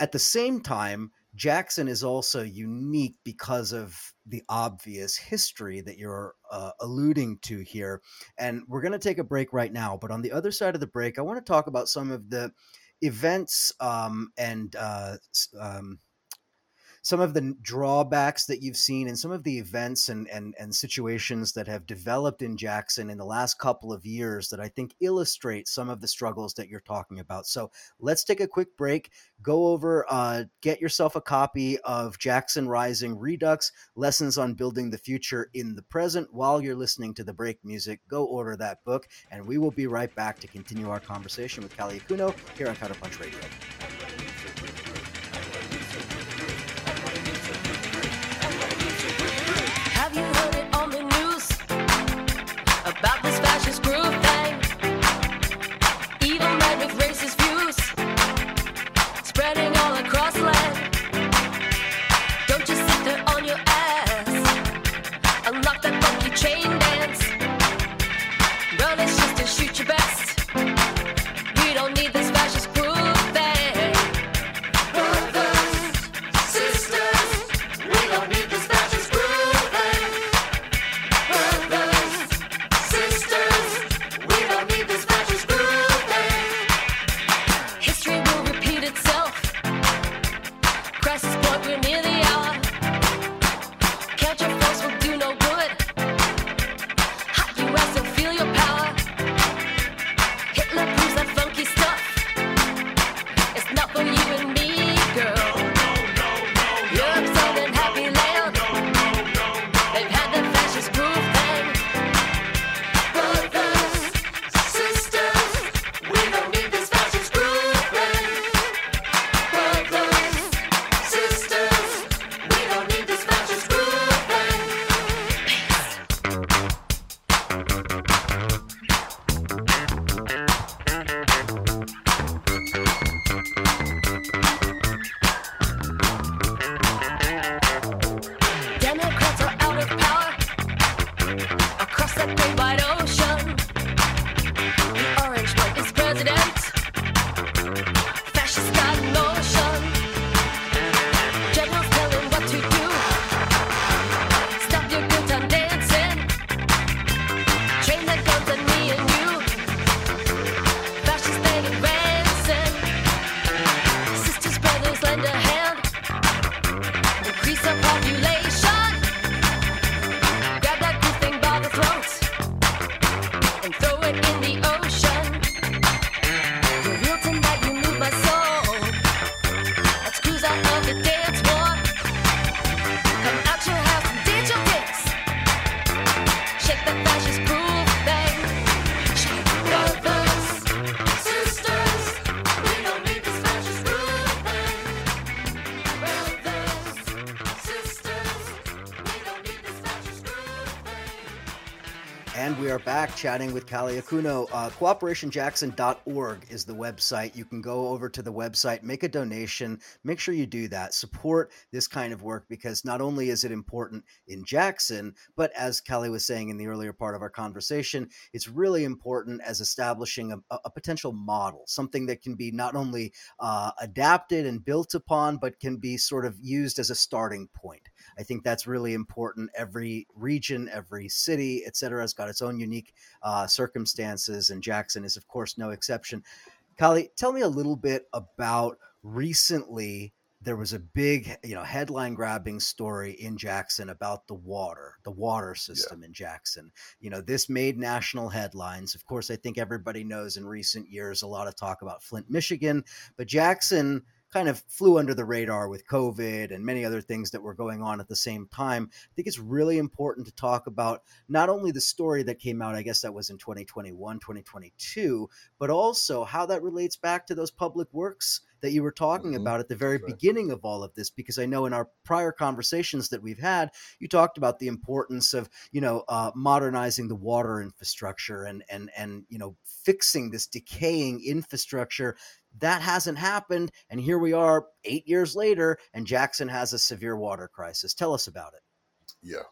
at the same time, Jackson is also unique because of the obvious history that you're uh, alluding to here. And we're going to take a break right now. But on the other side of the break, I want to talk about some of the events um, and uh, um, some of the drawbacks that you've seen and some of the events and, and, and situations that have developed in Jackson in the last couple of years that I think illustrate some of the struggles that you're talking about. So let's take a quick break, go over, uh, get yourself a copy of Jackson Rising Redux Lessons on Building the Future in the Present while you're listening to the break music. Go order that book, and we will be right back to continue our conversation with Kali Akuno here on Counterpunch Radio. Chatting with Kali Akuno. Uh, cooperationjackson.org is the website. You can go over to the website, make a donation. Make sure you do that. Support this kind of work because not only is it important in Jackson, but as Kali was saying in the earlier part of our conversation, it's really important as establishing a, a potential model, something that can be not only uh, adapted and built upon, but can be sort of used as a starting point. I think that's really important. Every region, every city, et cetera, has got its own unique uh, circumstances, and Jackson is, of course, no exception. Kali, tell me a little bit about recently there was a big, you know, headline grabbing story in Jackson about the water, the water system yeah. in Jackson. You know, this made national headlines. Of course, I think everybody knows in recent years a lot of talk about Flint, Michigan, but Jackson kind of flew under the radar with COVID and many other things that were going on at the same time. I think it's really important to talk about not only the story that came out, I guess that was in 2021, 2022, but also how that relates back to those public works that you were talking mm-hmm. about at the very beginning of all of this because i know in our prior conversations that we've had you talked about the importance of you know uh, modernizing the water infrastructure and and and you know fixing this decaying infrastructure that hasn't happened. And here we are eight years later, and Jackson has a severe water crisis. Tell us about it. Yeah.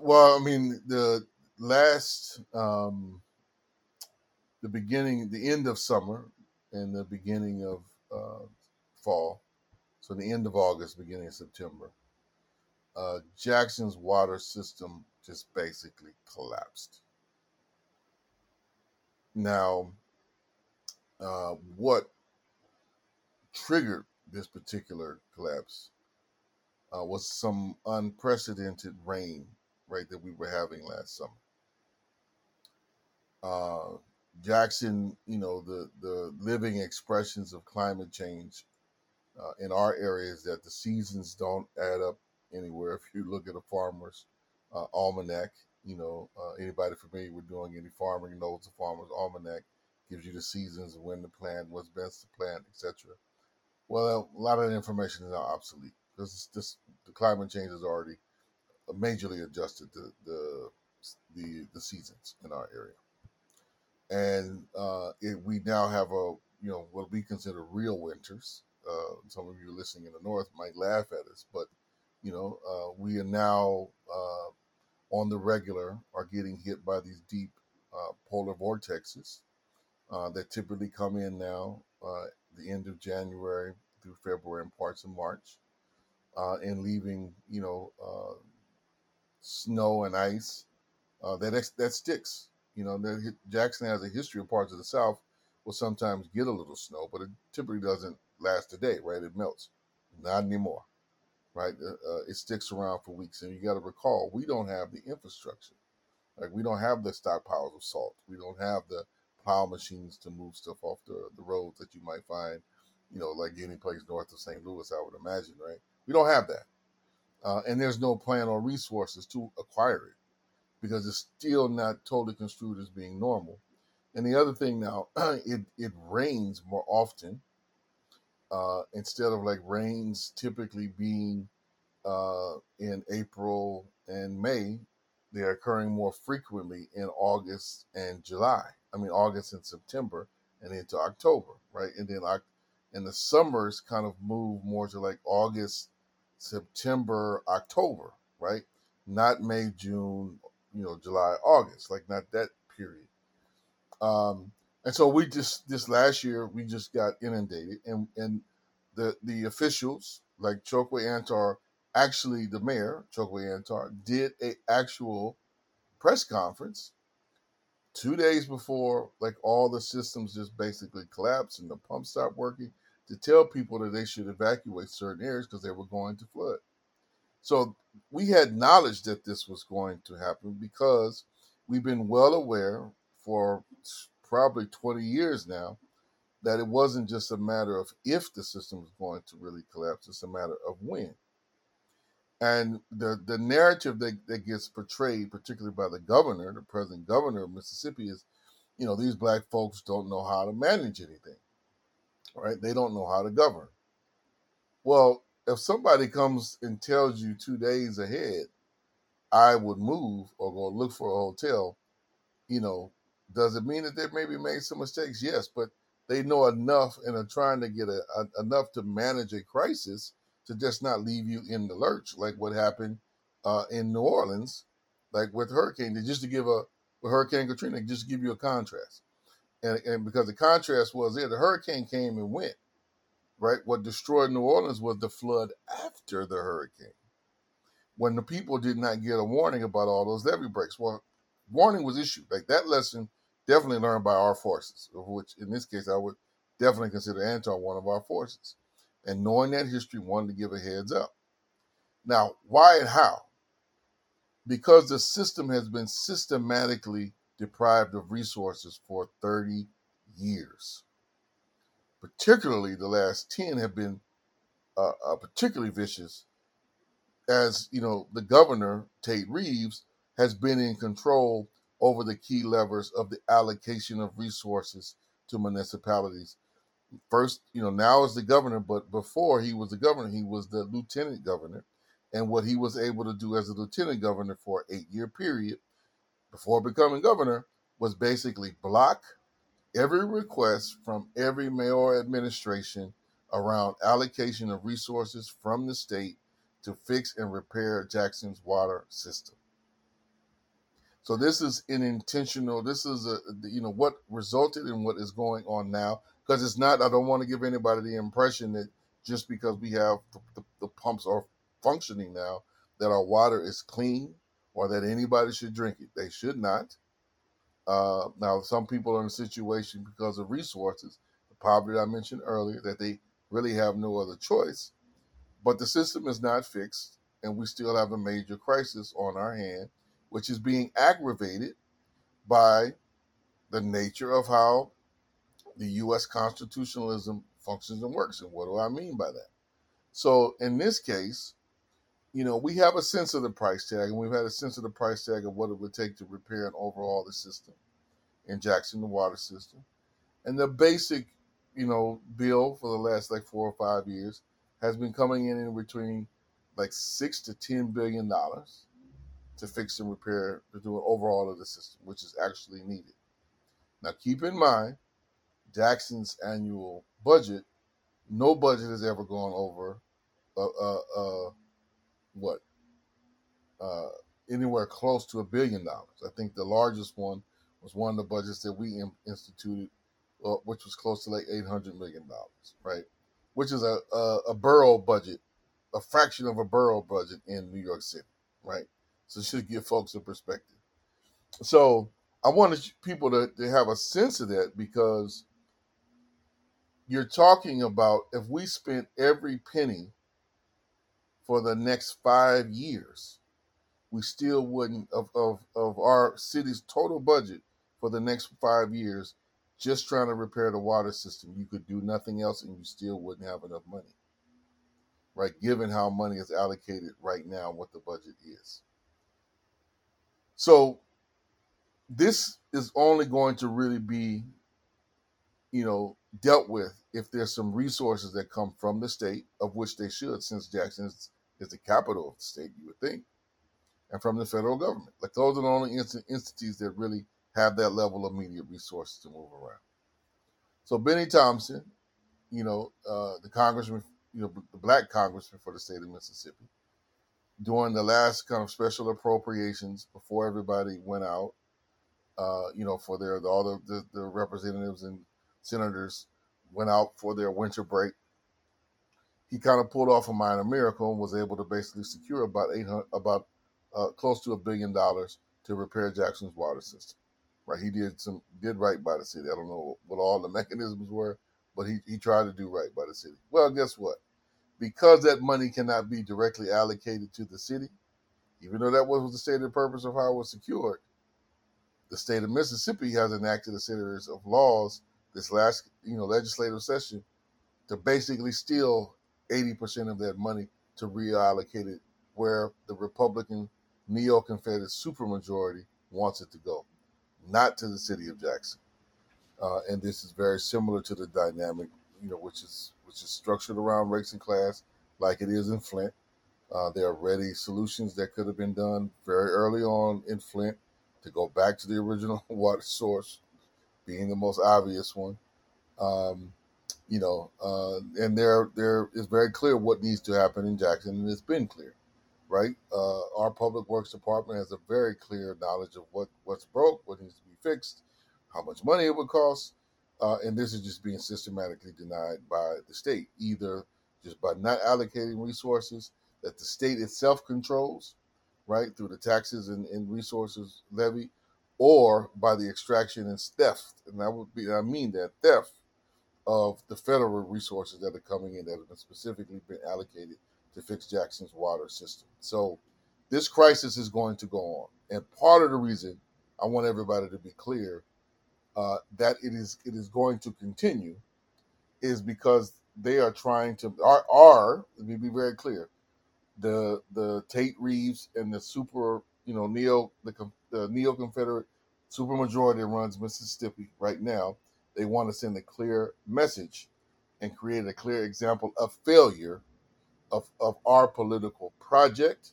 Well, I mean, the last, um, the beginning, the end of summer and the beginning of uh, fall, so the end of August, beginning of September, uh, Jackson's water system just basically collapsed. Now, uh, what triggered this particular collapse uh, was some unprecedented rain, right, that we were having last summer. Uh, Jackson, you know, the the living expressions of climate change uh, in our area is that the seasons don't add up anywhere. If you look at a farmer's uh, almanac, you know, uh, anybody familiar with doing any farming knows the farmer's almanac gives you the seasons, when to plant, what's best to plant, etc. Well, a lot of that information is now obsolete because this the climate change has already majorly adjusted the the the, seasons in our area, and uh, it, we now have a you know what we consider real winters. Uh, some of you listening in the north might laugh at us, but you know uh, we are now uh, on the regular are getting hit by these deep uh, polar vortexes uh, that typically come in now, uh, the end of January through February and parts of March, uh, and leaving, you know, uh, snow and ice uh, that that sticks. You know, that Jackson has a history of parts of the South will sometimes get a little snow, but it typically doesn't last a day, right? It melts. Not anymore, right? Uh, it sticks around for weeks. And you got to recall, we don't have the infrastructure. Like, we don't have the stockpiles of salt. We don't have the plow machines to move stuff off the, the roads that you might find, you know, like any place north of St. Louis, I would imagine, right? We don't have that. Uh, and there's no plan or resources to acquire it because it's still not totally construed as being normal. And the other thing now, it, it rains more often. Uh, instead of like rains typically being uh, in April and May, they're occurring more frequently in August and July. I mean August and September and into October, right? And then and the summers kind of move more to like August, September, October, right? Not May, June, you know, July, August, like not that period. Um, and so we just this last year we just got inundated, and and the the officials like Chokwe Antar, actually the mayor Chokwe Antar did a actual press conference two days before like all the systems just basically collapsed and the pump stopped working to tell people that they should evacuate certain areas because they were going to flood. So we had knowledge that this was going to happen because we've been well aware for probably 20 years now that it wasn't just a matter of if the system was going to really collapse it's a matter of when and the, the narrative that, that gets portrayed, particularly by the governor, the present governor of Mississippi, is, you know, these black folks don't know how to manage anything, right? They don't know how to govern. Well, if somebody comes and tells you two days ahead, I would move or go look for a hotel, you know, does it mean that they maybe made some mistakes? Yes, but they know enough and are trying to get a, a, enough to manage a crisis to just not leave you in the lurch, like what happened uh, in New Orleans, like with Hurricane. Just to give a Hurricane Katrina, just to give you a contrast, and, and because the contrast was there, the hurricane came and went, right? What destroyed New Orleans was the flood after the hurricane, when the people did not get a warning about all those levee breaks. Well, warning was issued. Like that lesson definitely learned by our forces, of which in this case I would definitely consider Antar one of our forces. And knowing that history, wanted to give a heads up. Now, why and how? Because the system has been systematically deprived of resources for 30 years. Particularly the last 10 have been uh, uh, particularly vicious as, you know, the governor, Tate Reeves, has been in control over the key levers of the allocation of resources to municipalities. First, you know, now as the governor, but before he was the governor, he was the lieutenant governor. And what he was able to do as a lieutenant governor for an eight year period before becoming governor was basically block every request from every mayor administration around allocation of resources from the state to fix and repair Jackson's water system. So this is an intentional. This is a you know what resulted in what is going on now because it's not. I don't want to give anybody the impression that just because we have the, the, the pumps are functioning now that our water is clean or that anybody should drink it. They should not. Uh, now, some people are in a situation because of resources, the poverty I mentioned earlier, that they really have no other choice. But the system is not fixed, and we still have a major crisis on our hand which is being aggravated by the nature of how the U.S. constitutionalism functions and works. And what do I mean by that? So in this case, you know, we have a sense of the price tag, and we've had a sense of the price tag of what it would take to repair and overhaul the system in Jackson, the water system. And the basic, you know, bill for the last like four or five years has been coming in in between like six to ten billion dollars to fix and repair, to do an overhaul of the system, which is actually needed. Now, keep in mind, Jackson's annual budget, no budget has ever gone over, uh, uh, uh what, uh, anywhere close to a billion dollars. I think the largest one was one of the budgets that we instituted, uh, which was close to like eight hundred million dollars, right? Which is a, a a borough budget, a fraction of a borough budget in New York City, right? So it should give folks a perspective. So I wanted people to, to have a sense of that because you're talking about if we spent every penny for the next five years, we still wouldn't of, of, of our city's total budget for the next five years, just trying to repair the water system. You could do nothing else and you still wouldn't have enough money. Right, given how money is allocated right now, what the budget is. So this is only going to really be, you know, dealt with if there's some resources that come from the state, of which they should, since Jackson is, is the capital of the state, you would think, and from the federal government. Like those are the only inst- entities that really have that level of immediate resources to move around. So Bennie Thompson, you know, uh, the congressman, you know, the black congressman for the state of Mississippi, during the last kind of special appropriations before everybody went out, uh, you know, for their all the, the, the representatives and senators went out for their winter break. He kind of pulled off a minor miracle and was able to basically secure about eight hundred, about uh, close to a billion dollars to repair Jackson's water system. Right, he did some did right by the city. I don't know what all the mechanisms were, but he, he tried to do right by the city. Well, guess what? because that money cannot be directly allocated to the city, even though that was the stated purpose of how it was secured, the state of Mississippi has enacted a series of laws this last you know legislative session to basically steal 80% of that money to reallocate it where the Republican neo-Confederate supermajority wants it to go, not to the city of Jackson. Uh, and this is very similar to the dynamic, you know, which is which is structured around race and class, like it is in Flint. Uh, there are ready solutions that could have been done very early on in Flint to go back to the original water source, being the most obvious one. Um, you know, uh, and there there is very clear what needs to happen in Jackson, and it's been clear, right? Uh, our public works department has a very clear knowledge of what what's broke, what needs to be fixed, how much money it would cost, uh, and this is just being systematically denied by the state, either just by not allocating resources that the state itself controls, right, through the taxes and, and resources levy, or by the extraction and theft. And that would be, I mean that theft of the federal resources that are coming in that have been specifically been allocated to fix Jackson's water system. So this crisis is going to go on. And part of the reason I want everybody to be clear uh, that it is it is going to continue is because they are trying to are are let me be very clear the the Tate Reeves and the super you know neo the, the neo Confederate super majority that runs Mississippi right now they want to send a clear message and create a clear example of failure of, of our political project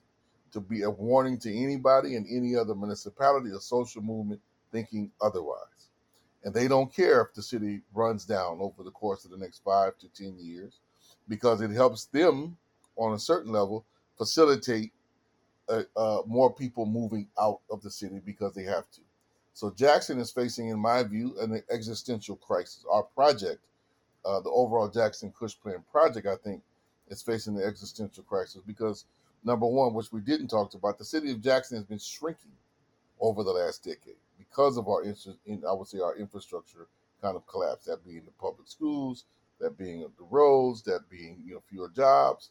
to be a warning to anybody in any other municipality or social movement thinking otherwise. And they don't care if the city runs down over the course of the next five to 10 years because it helps them on a certain level facilitate uh, uh, more people moving out of the city because they have to. So Jackson is facing, in my view, an existential crisis. Our project, uh, the overall Jackson Kush Plan project, I think, is facing the existential crisis because number one, which we didn't talk about, the city of Jackson has been shrinking over the last decade because of our, in, I would say, our infrastructure kind of collapse. That being the public schools, that being the roads, that being you know fewer jobs,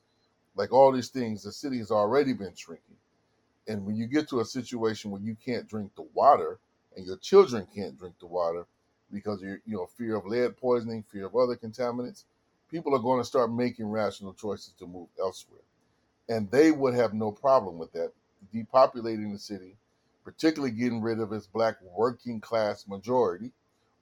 like all these things. The city has already been shrinking, and when you get to a situation where you can't drink the water and your children can't drink the water because you know fear of lead poisoning, fear of other contaminants, people are going to start making rational choices to move elsewhere and they would have no problem with that. Depopulating the city, particularly getting rid of its black working class majority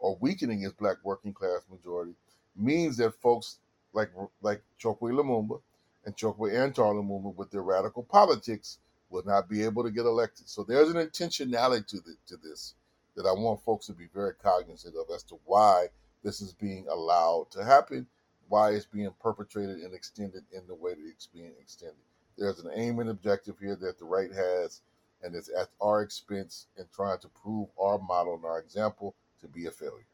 or weakening its black working class majority, means that folks like like Chokwe Lumumba and Chokwe Antar Lumumba with their radical politics will not be able to get elected. So there's an intentionality to, the, to this that I want folks to be very cognizant of as to why this is being allowed to happen, why it's being perpetrated and extended in the way that it's being extended. There's an aim and objective here that the right has, and it's at our expense in trying to prove our model and our example to be a failure.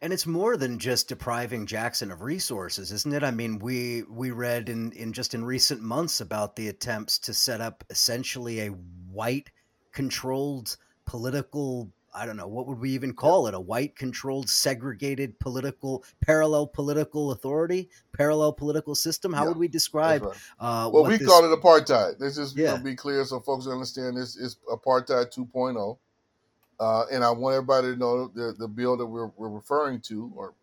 And it's more than just depriving Jackson of resources, isn't it? I mean, we we read in, in just in recent months about the attempts to set up essentially a white controlled political I don't know what would we even call it? A white controlled segregated political parallel political authority? Parallel political system? How yeah, would we describe right. uh, well we this... call it apartheid. This is yeah. to be clear so folks understand this is apartheid 2.0 uh, and I want everybody to know the, the bill that we're, we're referring to or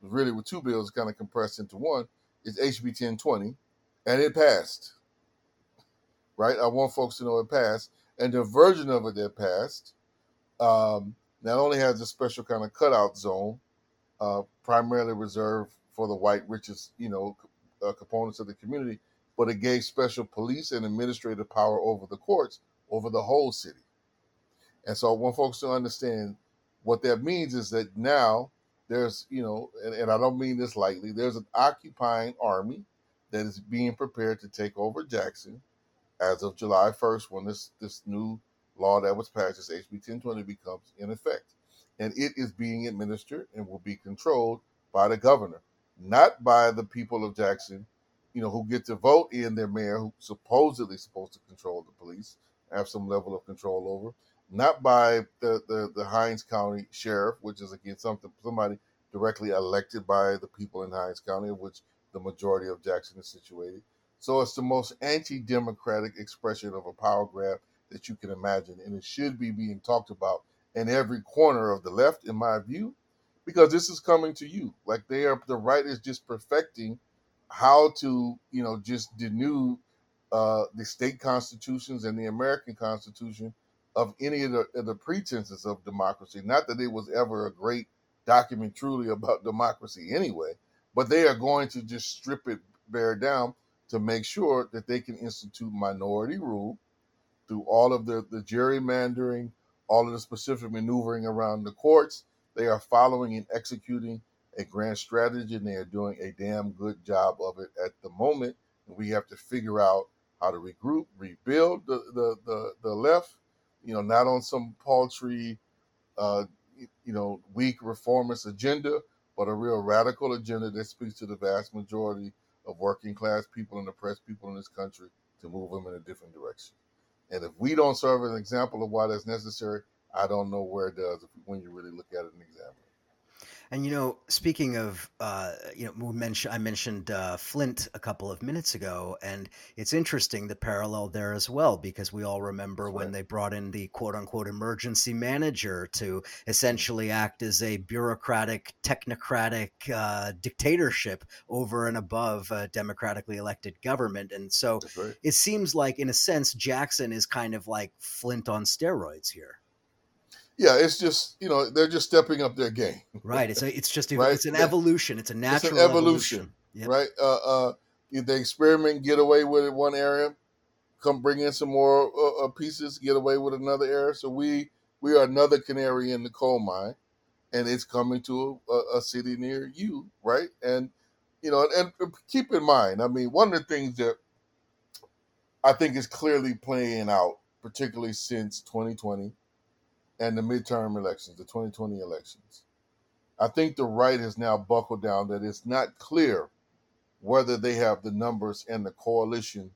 really with two bills kind of compressed into one is HB 1020 and it passed. Right? I want folks to know it passed and the version of it that passed um, not only has a special kind of cutout zone, uh, primarily reserved for the white richest, you know, uh, components of the community, but it gave special police and administrative power over the courts over the whole city. And so, I want folks to understand what that means is that now there's, you know, and, and I don't mean this lightly, there's an occupying army that is being prepared to take over Jackson as of July 1st when this this new law that was passed, as HB 1020, becomes in effect. And it is being administered and will be controlled by the governor, not by the people of Jackson, you know, who get to vote in their mayor, who supposedly supposed to control the police, have some level of control over, not by the, the, the Hinds County sheriff, which is again something somebody directly elected by the people in Hinds County, of which the majority of Jackson is situated. So it's the most anti-democratic expression of a power grab that you can imagine. And it should be being talked about in every corner of the left, in my view, because this is coming to you. Like they are, the right is just perfecting how to, you know, just denude uh, the state constitutions and the American Constitution of any of the, of the pretenses of democracy. Not that it was ever a great document truly about democracy anyway, but they are going to just strip it bare down to make sure that they can institute minority rule through all of the, the gerrymandering, all of the specific maneuvering around the courts. They are following and executing a grand strategy, and they are doing a damn good job of it at the moment. And we have to figure out how to regroup, rebuild the the the, the left. You know, not on some paltry, uh, you know, weak reformist agenda, but a real radical agenda that speaks to the vast majority of working class people and oppressed people in this country to move them in a different direction. And if we don't serve as an example of why that's necessary, I don't know where it does when you really look at an example. And you know, speaking of, uh, you know, we mentioned I mentioned uh, Flint a couple of minutes ago, and it's interesting the parallel there as well because we all remember That's when they brought in the quote unquote emergency manager to essentially act as a bureaucratic, technocratic uh, dictatorship over and above a democratically elected government, and so right. it seems like, in a sense, Jackson is kind of like Flint on steroids here. Yeah, it's just you know they're just stepping up their game, Right. It's a, it's just right? it's an evolution. It's a It's natural an evolution, evolution. Yep. right? Uh, uh, they experiment, get away with it one area, come bring in some more uh, uh, pieces, get away with another area. So we we are another canary in the coal mine, and it's coming to a, a city near you, right? And you know, and, and keep in mind, I mean, one of the things that I think is clearly playing out, particularly since 2020 and the midterm elections, the 2020 elections. I think the right has now buckled down that it's not clear whether they have the numbers and the coalition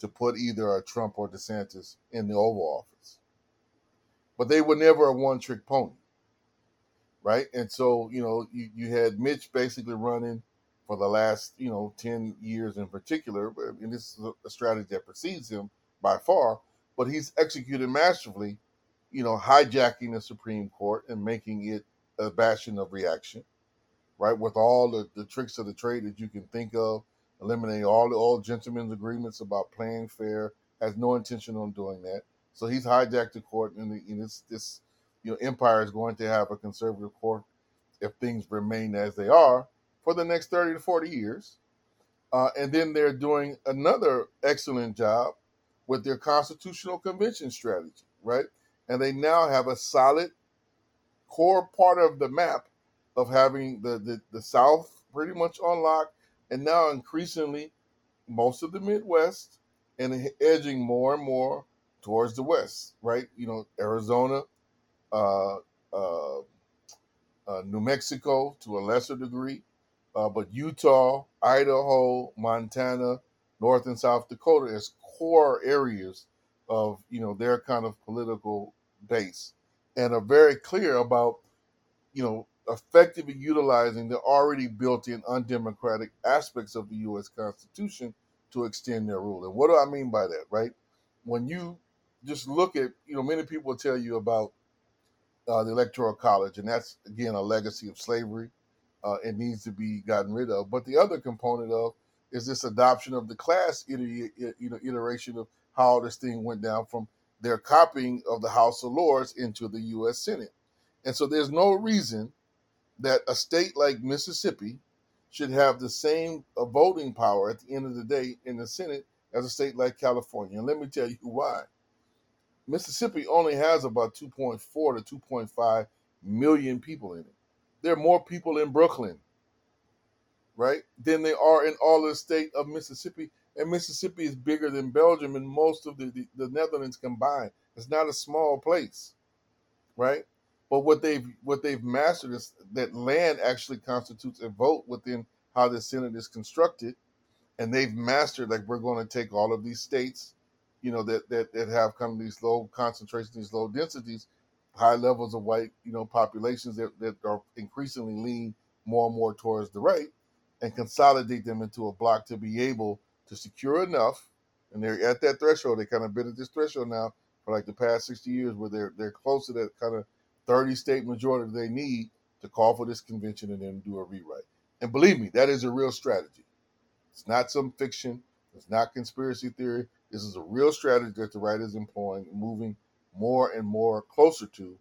to put either a Trump or DeSantis in the Oval Office. But they were never a one trick pony, right? And so, you know, you, you had Mitch basically running for the last, you know, 10 years in particular, and this is a strategy that precedes him by far, but he's executed masterfully, you know, hijacking the Supreme Court and making it a bastion of reaction, right? With all the, the tricks of the trade that you can think of, eliminating all the old gentlemen's agreements about playing fair, has no intention on doing that. So he's hijacked the court, and, the, and this, this, you know, empire is going to have a conservative court if things remain as they are for the next 30 to 40 years. Uh, and then they're doing another excellent job with their constitutional convention strategy, right? And they now have a solid core part of the map of having the, the, the South pretty much on lock, and now increasingly most of the Midwest and edging more and more towards the West, right? You know, Arizona, uh, uh, uh, New Mexico to a lesser degree, uh, but Utah, Idaho, Montana, North and South Dakota as core areas of you know their kind of political base, and are very clear about you know effectively utilizing the already built-in undemocratic aspects of the U.S. Constitution to extend their rule. And what do I mean by that? Right, when you just look at you know many people tell you about uh, the electoral college, and that's again a legacy of slavery. Uh, it needs to be gotten rid of. But the other component of is this adoption of the class you know iteration of how this thing went down from their copying of the House of Lords into the U.S. Senate. And so there's no reason that a state like Mississippi should have the same uh, voting power at the end of the day in the Senate as a state like California. And let me tell you why. Mississippi only has about 2.4 to 2.5 million people in it. There are more people in Brooklyn, right, than there are in all the state of Mississippi. And Mississippi is bigger than Belgium and most of the, the, the Netherlands combined. It's not a small place, right? But what they've what they've mastered is that land actually constitutes a vote within how the Senate is constructed, and they've mastered like we're going to take all of these states, you know, that that, that have kind of these low concentrations, these low densities, high levels of white, you know, populations that, that are increasingly lean more and more towards the right, and consolidate them into a block to be able to secure enough, and they're at that threshold. They kind of been at this threshold now for like the past sixty years, where they're they're close to that kind of thirty state majority they need to call for this convention and then do a rewrite. And believe me, that is a real strategy. It's not some fiction. It's not conspiracy theory. This is a real strategy that the right is employing, moving more and more closer to,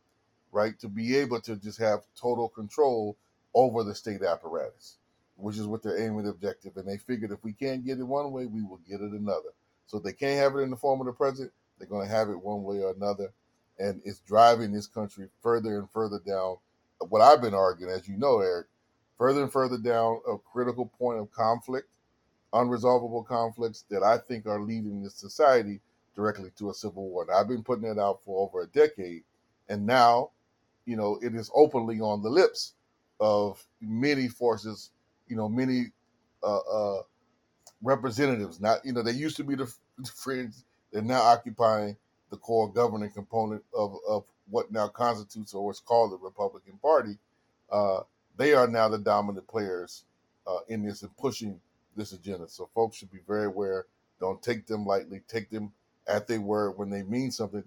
right, to be able to just have total control over the state apparatus, which is what they're aiming at objective. And they figured if we can't get it one way, we will get it another. So if they can't have it in the form of the president, they're going to have it one way or another. And it's driving this country further and further down what I've been arguing, as you know, Eric, further and further down a critical point of conflict, unresolvable conflicts that I think are leading this society directly to a civil war. And I've been putting that out for over a decade. And now you know, it is openly on the lips of many forces, you know, many uh, uh, representatives. Not, you know, they used to be the friends. They're now occupying the core governing component of, of what now constitutes or what's called the Republican Party. Uh, they are now the dominant players uh, in this and pushing this agenda. So folks should be very aware. Don't take them lightly. Take them at their word when they mean something.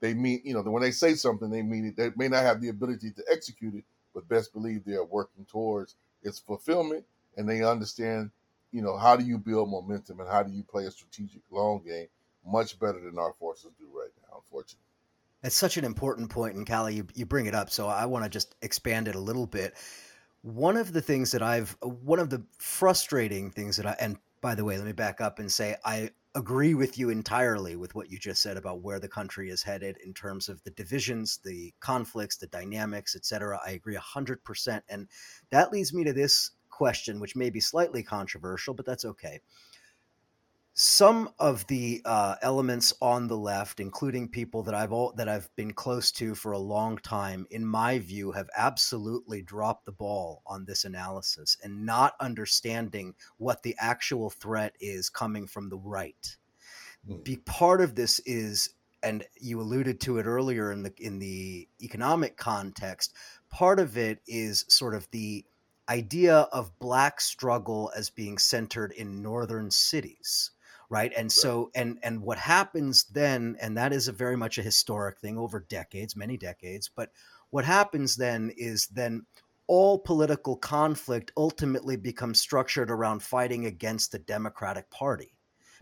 They mean, you know, when they say something, they mean it. They may not have the ability to execute it, but best believe they are working towards its fulfillment and they understand, you know, how do you build momentum and how do you play a strategic long game much better than our forces do right now, unfortunately. It's such an important point, and Kali, you, you bring it up, so I want to just expand it a little bit. One of the things that I've, one of the frustrating things that I, and by the way, let me back up and say I agree with you entirely with what you just said about where the country is headed in terms of the divisions, the conflicts, the dynamics, etc. I agree 100%. And that leads me to this question, which may be slightly controversial, but that's okay some of the uh, elements on the left, including people that I've all, that I've been close to for a long time, in my view, have absolutely dropped the ball on this analysis and not understanding what the actual threat is coming from the right. Mm. Be part of this is, and you alluded to it earlier in the in the economic context. Part of it is sort of the idea of black struggle as being centered in northern cities right and right. so and and what happens then and that is a very much a historic thing over decades many decades but what happens then is then all political conflict ultimately becomes structured around fighting against the democratic party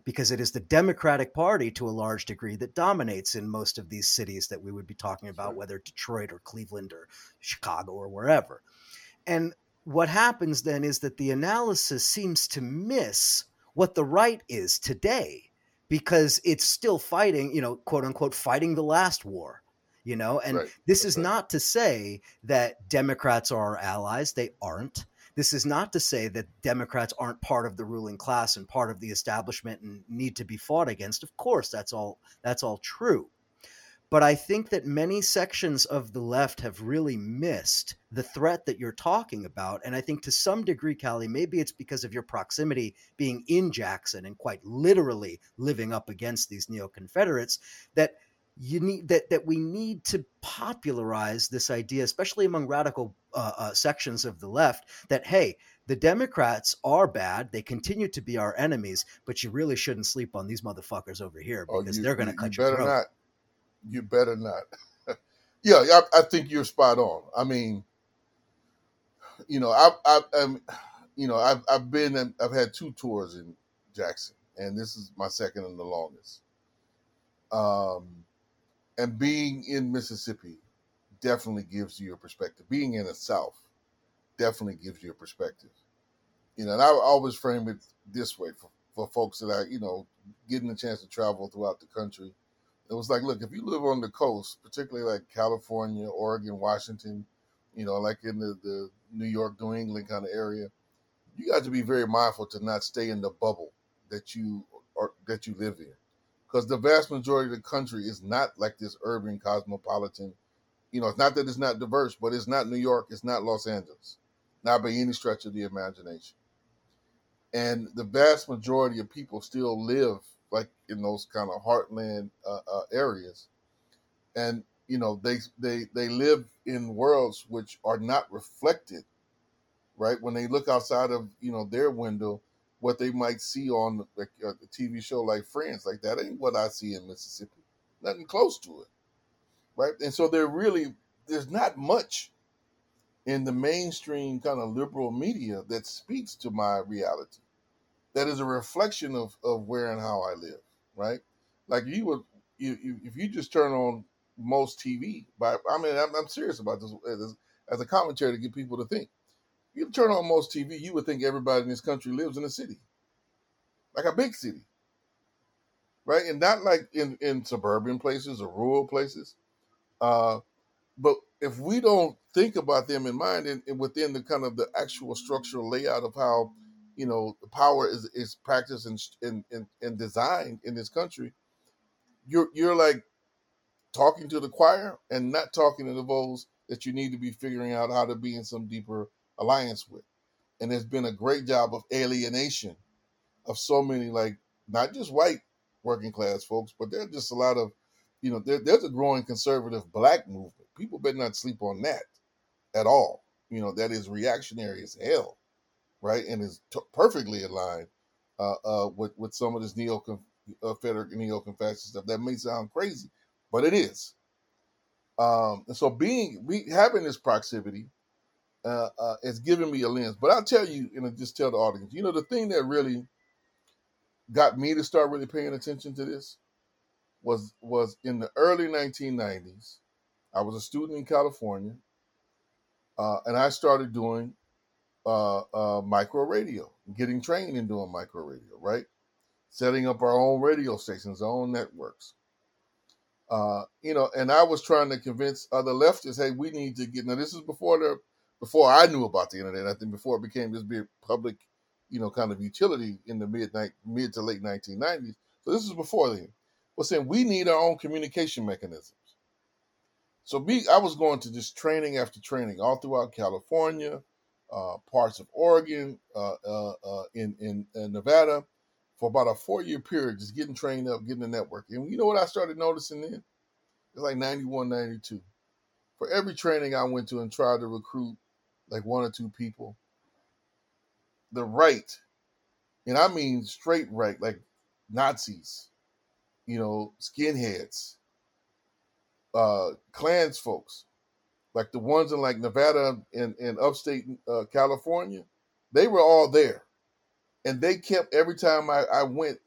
because it is the democratic party to a large degree that dominates in most of these cities that we would be talking about right. whether detroit or cleveland or chicago or wherever and what happens then is that the analysis seems to miss what the right is today because it's still fighting, you know, quote unquote, fighting the last war. You know, and right. this That's is right. not to say that Democrats are our allies. They aren't. This is not to say that Democrats aren't part of the ruling class and part of the establishment and need to be fought against. Of course, that's all that's all true. But I think that many sections of the left have really missed the threat that you're talking about. And I think to some degree, Kali, maybe it's because of your proximity being in Jackson and quite literally living up against these neo Confederates that you need that that we need to popularize this idea, especially among radical uh, uh, sections of the left, that hey, the Democrats are bad. They continue to be our enemies, but you really shouldn't sleep on these motherfuckers over here oh, because oh, you, they're going to cut you your throat. Not you better not. yeah, I, I, think you're spot on. I mean, you know, I, I, am, you know, I've, I've been, I've had two tours in Jackson, and this is my second and the longest. Um, and being in Mississippi definitely gives you a perspective. Being in the South definitely gives you a perspective. You know, and I always frame it this way for, for folks that I, you know, getting a chance to travel throughout the country it was like, look, if you live on the coast, particularly like California, Oregon, Washington, you know, like in the, the New York, New England kind of area, you got to be very mindful to not stay in the bubble that you or that you live in, because the vast majority of the country is not like this urban cosmopolitan. You know, it's not that it's not diverse, but it's not New York, it's not Los Angeles, not by any stretch of the imagination. And the vast majority of people still live like in those kind of heartland uh, uh, areas, and you know they they they live in worlds which are not reflected, right? When they look outside of you know their window, what they might see on like a, a TV show like Friends, like that ain't what I see in Mississippi. Nothing close to it, right? And so there really there's not much in the mainstream kind of liberal media that speaks to my reality that is a reflection of of where and how I live, right? Like you would, you, you if you just turn on most TV, by I mean, I'm, I'm serious about this as, as, a commentary to get people to think. You turn on most TV, you would think everybody in this country lives in a city, like a big city, right? And not like in in suburban places or rural places. Uh, but if we don't think about them in mind and, and within the kind of the actual structural layout of how you know power is is practiced and in, in, in design in this country you're you're like talking to the choir and not talking to the those that you need to be figuring out how to be in some deeper alliance with. And there's been a great job of alienation of so many, like not just white working class folks, but there's just a lot of, you know, there, there's a growing conservative black movement. People better not sleep on that at all. You know, that is reactionary as hell, right? And is t- perfectly aligned uh, uh, with with some of this neo uh, Federal neo fascist stuff. That may sound crazy, but it is. Um, and so being we having this proximity uh, uh, is giving me a lens. But I'll tell you, and I just tell the audience, you know, the thing that really got me to start really paying attention to this was was in the early 1990s. I was a student in California, uh, and I started doing uh, uh, micro radio, getting trained in doing micro radio, right? Setting up our own radio stations, our own networks. Uh, you know, and I was trying to convince other leftists, hey, we need to get. Now, this is before the before I knew about the internet. I think before it became this big public, you know, kind of utility in the mid mid to late 1990s. So this is before then. Was saying we need our own communication mechanisms. So me, I was going to just training after training all throughout California, uh, parts of Oregon, uh, uh, uh in, in, in Nevada, for about a four year period, just getting trained up, getting the network. And you know what I started noticing then? It's like 91, 92. For every training I went to and tried to recruit like one or two people, the right, and I mean straight right, like Nazis, you know, skinheads, uh, clans folks, like the ones in like Nevada and, and upstate uh, California, they were all there. And they kept every time I, I went,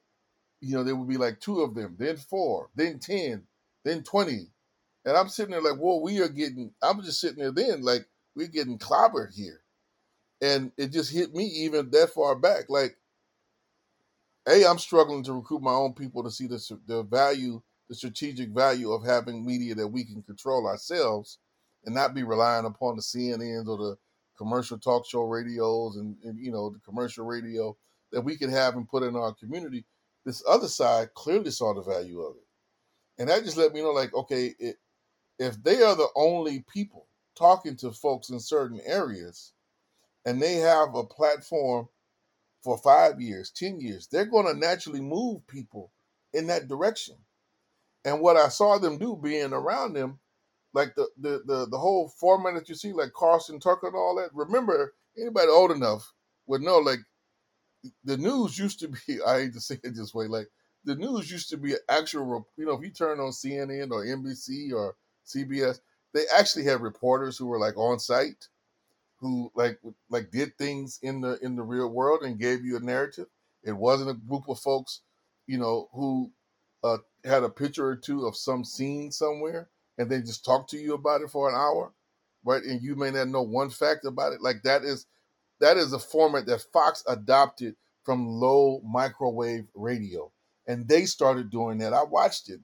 you know, there would be like two of them, then four, then 10, then 20. And I'm sitting there like, whoa, we are getting, I'm just sitting there then, like, we're getting clobbered here. And it just hit me even that far back. Like, hey, I'm struggling to recruit my own people to see the, the value, the strategic value of having media that we can control ourselves and not be relying upon the CNNs or the commercial talk show radios and, and you know the commercial radio that we could have and put in our community. This other side clearly saw the value of it, and that just let me know, like, okay, it, if they are the only people talking to folks in certain areas, and they have a platform for five years, ten years, they're going to naturally move people in that direction. And what I saw them do, being around them, like the, the the the whole format that you see, like Carlson Tucker and all that. Remember, anybody old enough would know, like the news used to be. I hate to say it this way, like the news used to be actual. You know, if you turn on CNN or NBC or CBS, they actually had reporters who were like on site, who like like did things in the in the real world and gave you a narrative. It wasn't a group of folks, you know, who uh, had a picture or two of some scene somewhere and then just talk to you about it for an hour, right? And you may not know one fact about it. Like that is that is a format that Fox adopted from low microwave radio. And they started doing that. I watched it.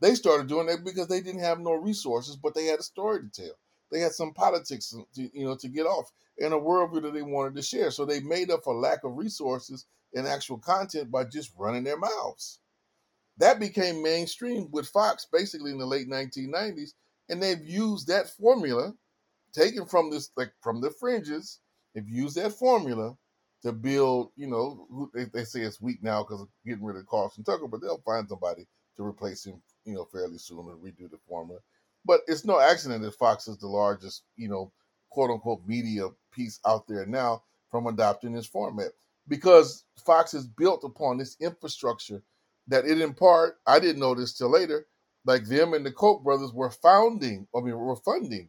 They started doing that because they didn't have no resources, but they had a story to tell. They had some politics, to, you know, to get off in a worldview that they wanted to share. So they made up for lack of resources and actual content by just running their mouths. That became mainstream with Fox basically in the late 1990s, and they've used that formula, taken from this like from the fringes. They've used that formula to build. You know, they, they say it's weak now because getting rid of Carlson Tucker, but they'll find somebody to replace him. You know, fairly soon and redo the formula. But it's no accident that Fox is the largest, you know, quote unquote media piece out there now from adopting this format because Fox is built upon this infrastructure that it in part, I didn't know this till later, like them and the Koch brothers were founding, I mean, were funding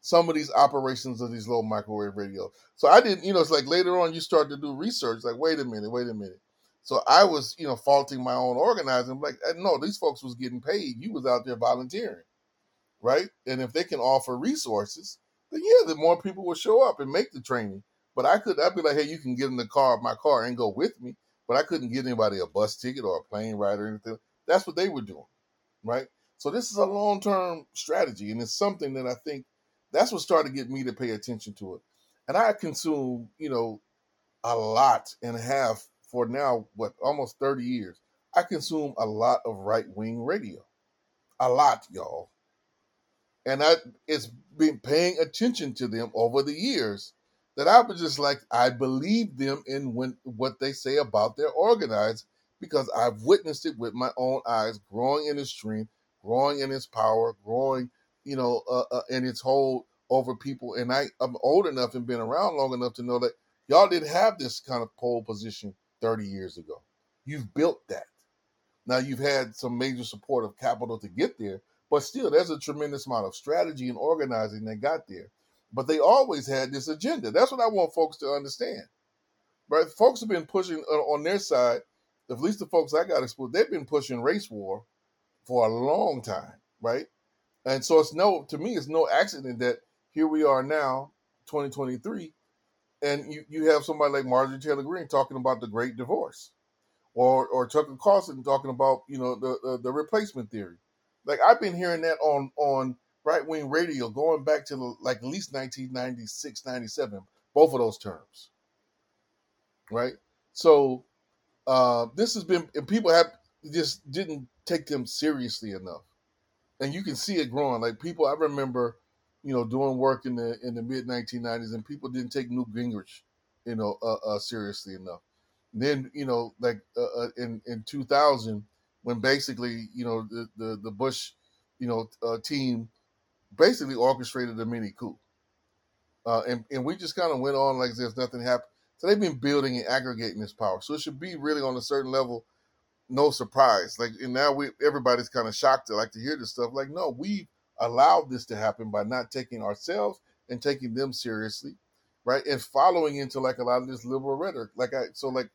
some of these operations of these low microwave radio. So I didn't, you know, it's like later on you start to do research, like, wait a minute, wait a minute. So I was, you know, faulting my own organizing. Like, no, these folks was getting paid. You was out there volunteering, right? And if they can offer resources, then yeah, the more people will show up and make the training. But I could, I'd be like, hey, you can get in the car, my car, and go with me but I couldn't get anybody a bus ticket or a plane ride or anything. That's what they were doing, right? So this is a long term strategy, and it's something that I think that's what started to get me to pay attention to it. And I consume, you know, a lot and have for now what almost 30 years. I consume a lot of right wing radio. A lot, y'all. and I it's been paying attention to them over the years that I was just like I believe them in when what they say about their organized because I've witnessed it with my own eyes, growing in its strength, growing in its power, growing, you know, uh, uh, in its hold over people. And I, I'm old enough and been around long enough to know that y'all didn't have this kind of pole position 30 years ago. You've built that. Now you've had some major support of capital to get there, but still, there's a tremendous amount of strategy and organizing that got there. But they always had this agenda. That's what I want folks to understand. Right? Folks have been pushing uh, on their side at least the folks I got exposed, they've been pushing race war for a long time, right? And so it's no, to me, it's no accident that here we are now, 2023, and you, you have somebody like Marjorie Taylor Greene talking about the Great Divorce, or or Tucker Carlson talking about you know the the, the replacement theory. Like I've been hearing that on on right wing radio going back to like at least 1996, 97, both of those terms, right? So uh, this has been, and people have just didn't take them seriously enough, and you can see it growing. Like people, I remember, you know, doing work in the in the mid 1990s, and people didn't take Newt Gingrich, you know, uh, uh, seriously enough. And then, you know, like uh, uh in in 2000, when basically, you know, the the, the Bush, you know, uh, team basically orchestrated a mini coup. Uh, and, and we just kind of went on like there's nothing happened. So they've been building and aggregating this power. So it should be really on a certain level, no surprise. Like and now we everybody's kind of shocked to like to hear this stuff. Like, no, we allowed this to happen by not taking ourselves and taking them seriously, right? And following into like a lot of this liberal rhetoric. Like I so like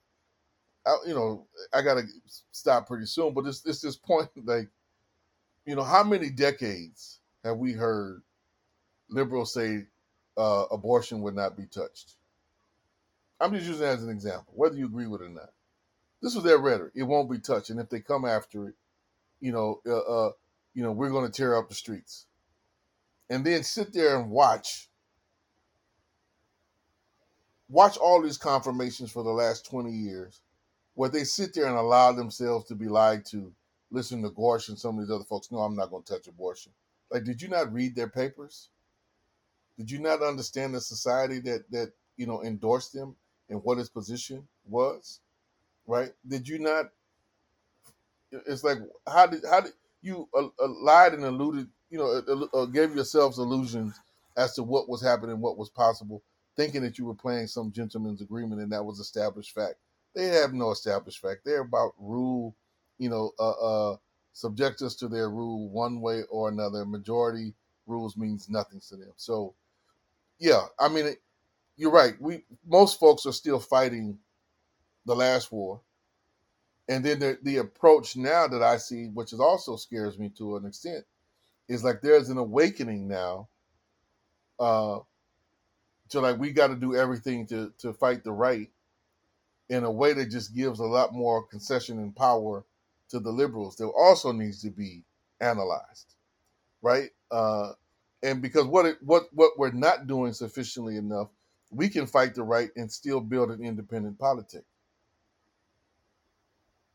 I, you know, I gotta stop pretty soon, but it's it's this point like, you know, how many decades have we heard liberals say uh, abortion would not be touched? I'm just using as an example, whether you agree with it or not. This was their rhetoric. It won't be touched, and if they come after it, you know, uh, uh you know, we're going to tear up the streets, and then sit there and watch, watch all these confirmations for the last 20 years, where they sit there and allow themselves to be lied to. Listen to Gorsuch and some of these other folks. No, I'm not going to touch abortion. Like, did you not read their papers? Did you not understand the society that that you know endorsed them and what his position was, right? Did you not? It's like how did how did you uh, uh, lied and alluded, you know, uh, uh, gave yourselves illusions as to what was happening, what was possible, thinking that you were playing some gentleman's agreement and that was established fact. They have no established fact. They're about rule, you know, uh, uh, subject us to their rule one way or another. Majority rules means nothing to them. So, yeah, I mean, it, you're right. We most folks are still fighting the last war, and then the the approach now that I see, which is also scares me to an extent, is like there's an awakening now. Uh, to like we got to do everything to to fight the right in a way that just gives a lot more concession and power to the liberals. There also needs to be analyzed, right? Uh, and because what it, what what we're not doing sufficiently enough we can fight the right and still build an independent politic.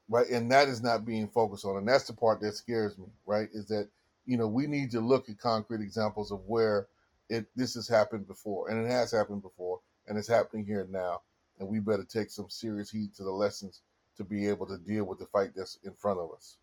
Right. And that is not being focused on. And that's the part that scares me, right? Is that, you know, we need to look at concrete examples of where it this has happened before. And it has happened before and it's happening here now. And we better take some serious heed to the lessons to be able to deal with the fight that's in front of us.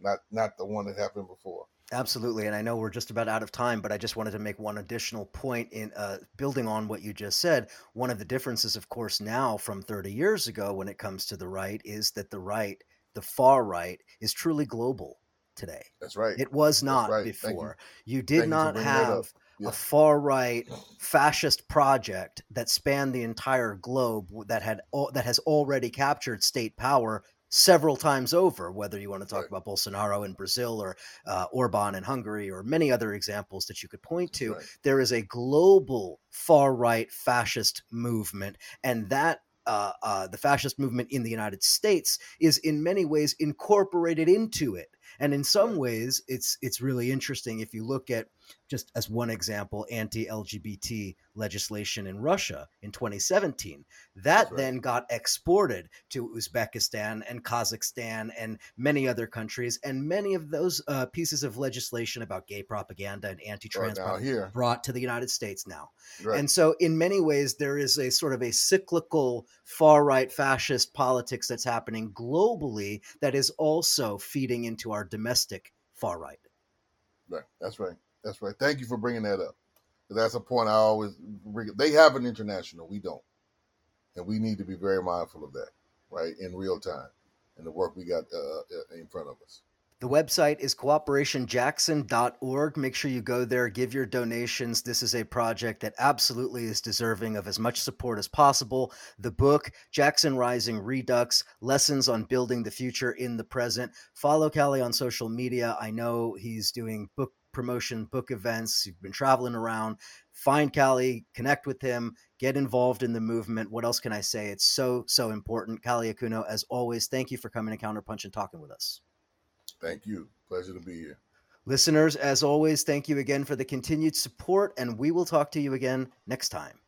Not not the one that happened before. Absolutely. And I know we're just about out of time, but I just wanted to make one additional point in uh, building on what you just said. One of the differences, of course, now from 30 years ago when it comes to the right is that the right, the far right, is truly global today. That's right. It was not right. before. You. you. did Thank not you have yeah. a far right fascist project that spanned the entire globe that had that has already captured state power several times over, whether you want to talk right. about Bolsonaro in Brazil or uh, Orban in Hungary or many other examples that you could point to. Right. There is a global far right fascist movement, and that. Uh, uh, the fascist movement in the United States is in many ways incorporated into it And in some ways, it's it's really interesting if you look at just as one example, anti-LGBT legislation in Russia in 2017. That right. then got exported to Uzbekistan and Kazakhstan and many other countries, and many of those uh, pieces of legislation about gay propaganda and anti-trans right here. brought to the United States now. Right. And so, in many ways, there is a sort of a cyclical far-right fascist politics that's happening globally that is also feeding into our domestic far right. Right. That's right. That's right. Thank you for bringing that up. That's a point I always bring. They have an international, we don't, and we need to be very mindful of that, right, in real time, and the work we got uh, uh in front of us. The website is cooperationjackson.org. Make sure you go there, give your donations. This is a project that absolutely is deserving of as much support as possible. The book, Jackson Rising Redux Lessons on Building the Future in the Present. Follow Kali on social media. I know he's doing book promotion, book events. You've been traveling around. Find Kali, connect with him, get involved in the movement. What else can I say? It's so, so important. Kali Akuno, as always, thank you for coming to CounterPunch and talking with us. Thank you. Pleasure to be here. Listeners, as always, thank you again for the continued support, and we will talk to you again next time.